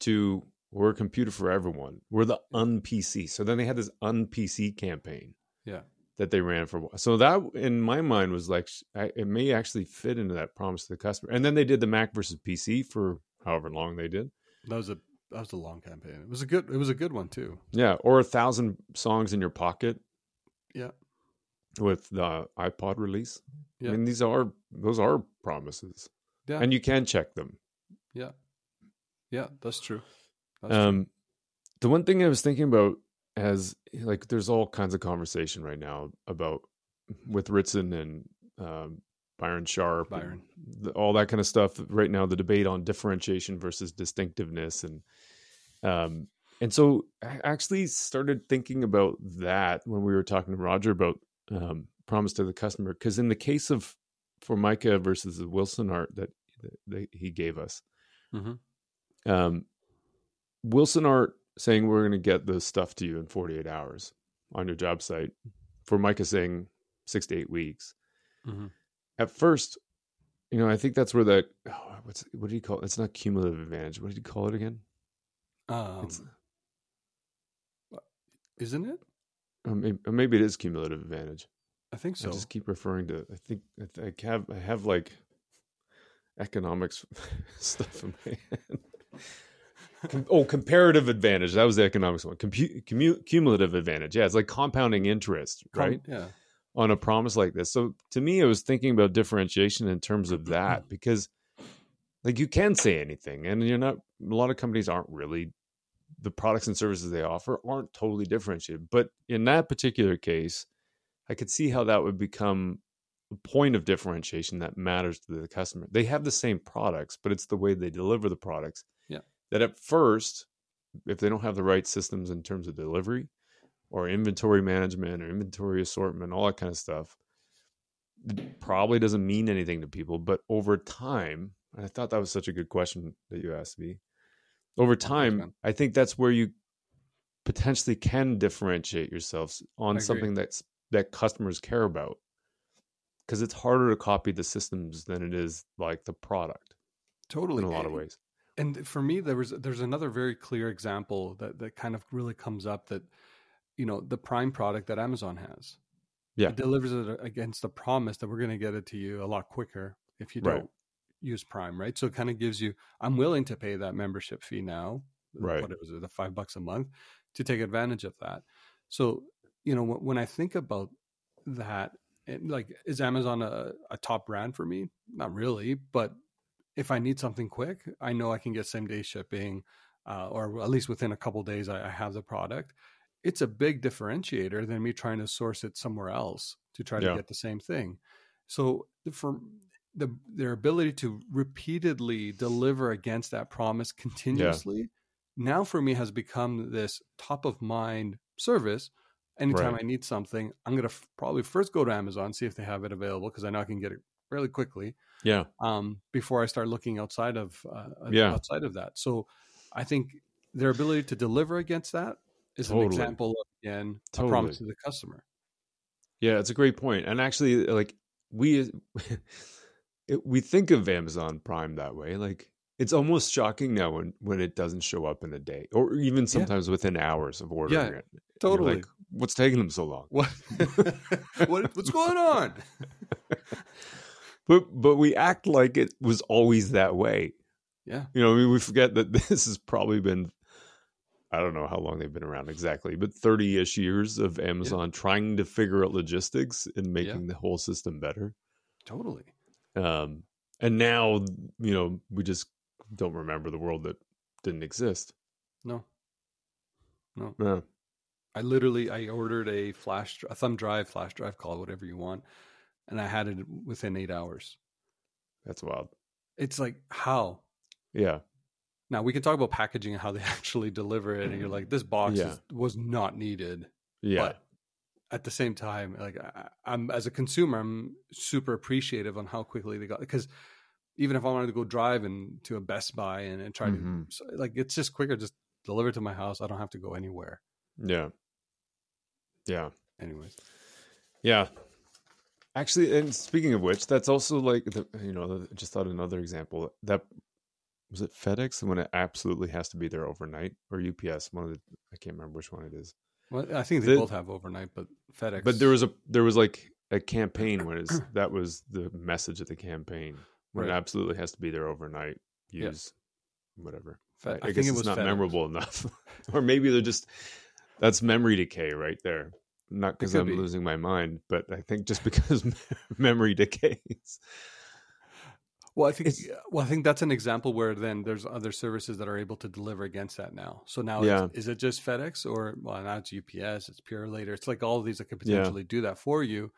to we're a computer for everyone we're the un-pc so then they had this un-pc campaign Yeah. that they ran for a while. So that in my mind was like I- it may actually fit into that promise to the customer. And then they did the Mac versus PC for however long they did. That was a that was a long campaign. It was a good it was a good one too. Yeah, or a thousand songs in your pocket Yeah. with the iPod release. Yeah. I mean, these are those are promises, Yeah. and you can check them. yeah. Yeah, that's true. That's true. Um, the one thing I was thinking about as like, there's all kinds of conversation right now about with Ritson and um, Byron Sharp, Byron. the, all that kind of stuff. Right now, the debate on differentiation versus distinctiveness, and um, and so I actually started thinking about that when we were talking to Roger about um, promise to the customer. Because in the case of Formica versus the Wilsonart that, that he gave us, Mhm. Um, Wilsonart saying we're going to get the stuff to you in 48 hours on your job site. Formica saying six to eight weeks. Mhm. At first, you know, I think that's where that oh, what's what do you call it? It's not cumulative advantage. What did you call it again? Um, It's- isn't it? Or maybe, maybe it is cumulative advantage. I think so. I just keep referring to. I think I, I have I have like economics stuff in my head. Com- oh, comparative advantage. That was the economics one. Compu- commu- cumulative advantage. Yeah, it's like compounding interest, Com- right? Yeah. On a promise like this. So to me, I was thinking about differentiation in terms of that because, like, you can say anything, and you're not. A lot of companies aren't really. The products and services they offer aren't totally differentiated, but in that particular case, I could see how that would become a point of differentiation that matters to the customer. They have the same products, but it's the way they deliver the products. That at first, if they don't have the right systems in terms of delivery or inventory management or inventory assortment, all that kind of stuff, it probably doesn't mean anything to people. But over time, and I thought that was such a good question that you asked me. Over time. I think that's where you potentially can differentiate yourselves on something that's that customers care about because it's harder to copy the systems than it is like the product Totally. in a lot of ways. And for me there was there's another very clear example that that kind of really comes up that you know the prime product that amazon has Yeah. it delivers it against the promise that we're going to get it to you a lot quicker if you Right. don't use prime right so it kind of gives you i'm willing to pay that membership fee now Right. what was it the five bucks a month to take advantage of that so you know when, when i think about that like is amazon a, a top brand for me not really but if I need something quick, I know I can get same day shipping, uh, or at least within a couple days, I, I have the product. It's a big differentiator than me trying to source it somewhere else to try Yeah. to get the same thing. So for the their ability to repeatedly deliver against that promise continuously now for me has become this top of mind service. Anytime Right. I need something, I'm going to f- probably first go to Amazon, see if they have it available because I know I can get it fairly quickly Yeah. um, before I start looking outside of uh, Yeah. outside of that. So I think their ability to deliver against that is Totally. an example of again a promise to the customer. Yeah, it's a great point. And actually, like we it, we think of Amazon Prime that way. Like it's almost shocking now when when it doesn't show up in a day, or even sometimes within hours of ordering Yeah, it. Totally. like, what's taking them so long? what, what what's going on? But but we act like it was always that way. Yeah, You know, I mean, we forget that this has probably been. I don't know how long they've been around exactly, but 30 ish years of Amazon trying to figure out logistics and making the whole system better. totally. um and now you know we just don't remember the world that didn't exist No, no. yeah I literally I ordered a flash a thumb drive, flash drive, call it whatever you want, and I had it within eight hours. that's wild It's like how yeah now we can talk about packaging and how they actually deliver it, and you're like this box Yeah. is, was not needed. yeah But at the same time, like I, I'm as a consumer, I'm super appreciative on how quickly they got because even if I wanted to go drive and to a Best Buy and, and try Mhm. to like it's just quicker, just deliver it to my house. I don't have to go anywhere. yeah yeah Anyways, yeah actually and speaking of which that's also like the, you know I just thought another example that was it fedex when it absolutely has to be there overnight or ups one of the i can't remember which one it is well, I think they The- both have overnight, but FedEx. but there was a there was like a campaign when it's that was the message of the campaign when it absolutely has to be there overnight Yeah. use whatever Fe- I, I guess it it's was not FedEx. memorable enough or maybe they're just that's memory decay right there not because i'm be. losing my mind but i think just because memory decays Well, I think It's- well, I think that's an example where then there's other services that are able to deliver against that now. So now, Yeah. it's, is it just FedEx or well, now it's UPS, it's Purolator. It's like all of these that could Yeah. potentially do that for you.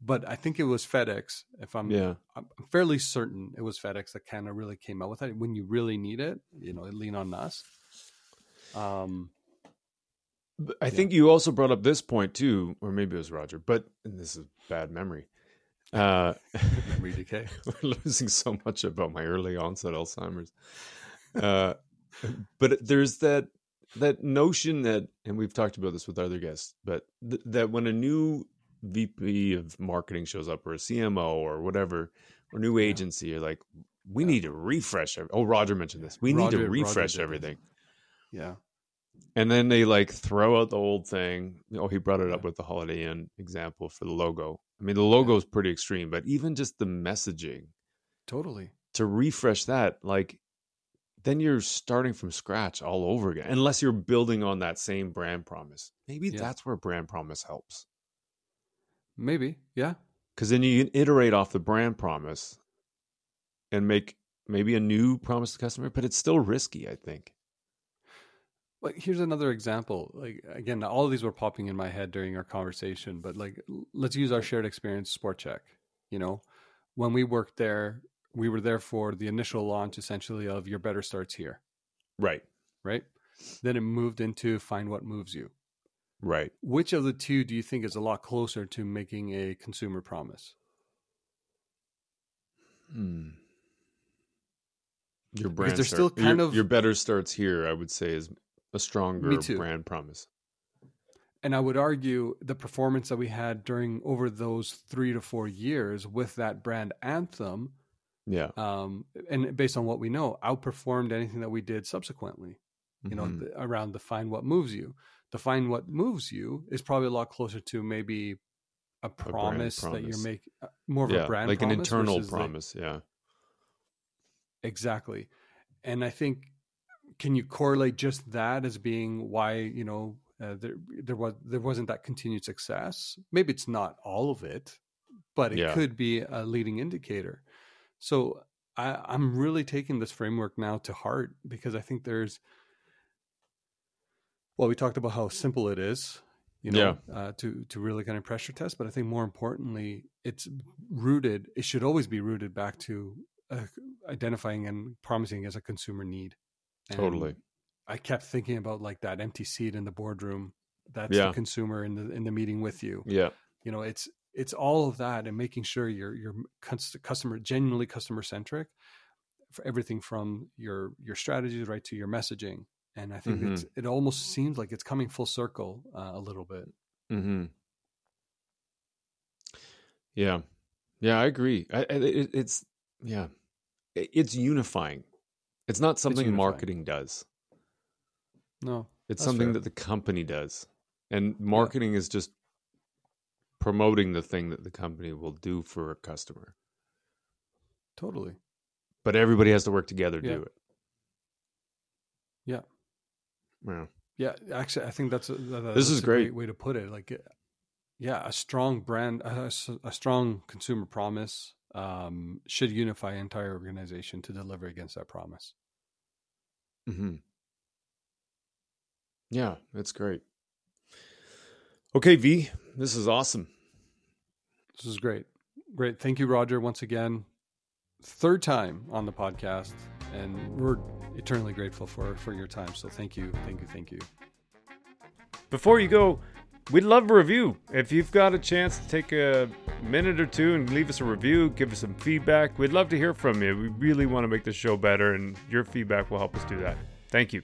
But I think it was FedEx. If I'm, yeah I'm fairly certain it was FedEx that kind of really came out with it. When you really need it, you know, lean on us. Um, I think you also brought up this point too, or maybe it was Roger, but and this is bad memory. Uh, memory decay. we're losing so much about my early onset Alzheimer's. uh, but there's that that notion that, and we've talked about this with other guests, but th- that when a new VP of marketing shows up, or a CMO, or whatever, or new agency, you're like, we need to refresh. Every- oh, Roger mentioned this. We need to refresh everything. Yeah. And then they like throw out the old thing. Oh, he brought it up with the Holiday Inn example for the logo. I mean, the logo is pretty extreme, but even just the messaging Totally. to refresh that, like, then you're starting from scratch all over again, unless you're building on that same brand promise. Maybe Yeah. that's where brand promise helps. Maybe. Yeah. Because then you can iterate off the brand promise and make maybe a new promise to customer, but it's still risky, I think. Like here's another example. Like again, all of these were popping in my head during our conversation, but like let's use our shared experience Sport Chek. You know, when we worked there, we were there for the initial launch essentially of your better starts here, Right. right? Then it moved into find what moves you. Right. Which of the two do you think is a lot closer to making a consumer promise? Hmm. Your brand they're start- still kind your, of- your better starts here. I would say is a stronger too. brand promise. And I would argue the performance that we had during over those three to four years with that brand anthem, Yeah. um, and based on what we know, outperformed anything that we did subsequently. You know, Mhm. the, around define what moves you. Define what moves you is probably a lot closer to maybe a brand promise, that you're making more of yeah, a brand like an internal promise. yeah. Exactly. And I think can you correlate just that as being why, you know, uh, there there was there wasn't that continued success? Maybe it's not all of it, but it Yeah. could be a leading indicator. So I, I'm really taking this framework now to heart because I think there's well, we talked about how simple it is, you know, uh, to to really kind of pressure test. But I think more importantly, it's rooted. It should always be rooted back to uh, identifying and promising as a consumer need. And Totally. I kept thinking about like that empty seat in the boardroom. That's Yeah. the consumer in the in the meeting with you. Yeah. You know, it's it's all of that and making sure you're you're customer genuinely customer centric for everything from your your strategies right to your messaging. And I think Mm-hmm. it almost seems like it's coming full circle uh, a little bit. hmm Yeah. Yeah, I agree. I, I- it, it's yeah, It- it's unifying. It's not something unifying. marketing does. No, It's something fair. that the company does, and marketing is just promoting the thing that the company will do for a customer. totally. But everybody has to work together to Yeah. do it. Yeah. Yeah. Yeah, actually, I think that's a, that- This that's is a great. way to put it. Like, yeah, a strong brand, a strong consumer promise um, should unify entire organization to deliver against that promise. hmm Yeah, that's great. Okay, V, this is awesome. This is great, great. Thank you, Roger, once again. Third time on the podcast, and we're eternally grateful for for your time. So thank you, thank you, thank you. Before you go, we'd love a review. If you've got a chance to take a minute or two and leave us a review, give us some feedback, we'd love to hear from you. We really want to make the show better, and your feedback will help us do that. Thank you.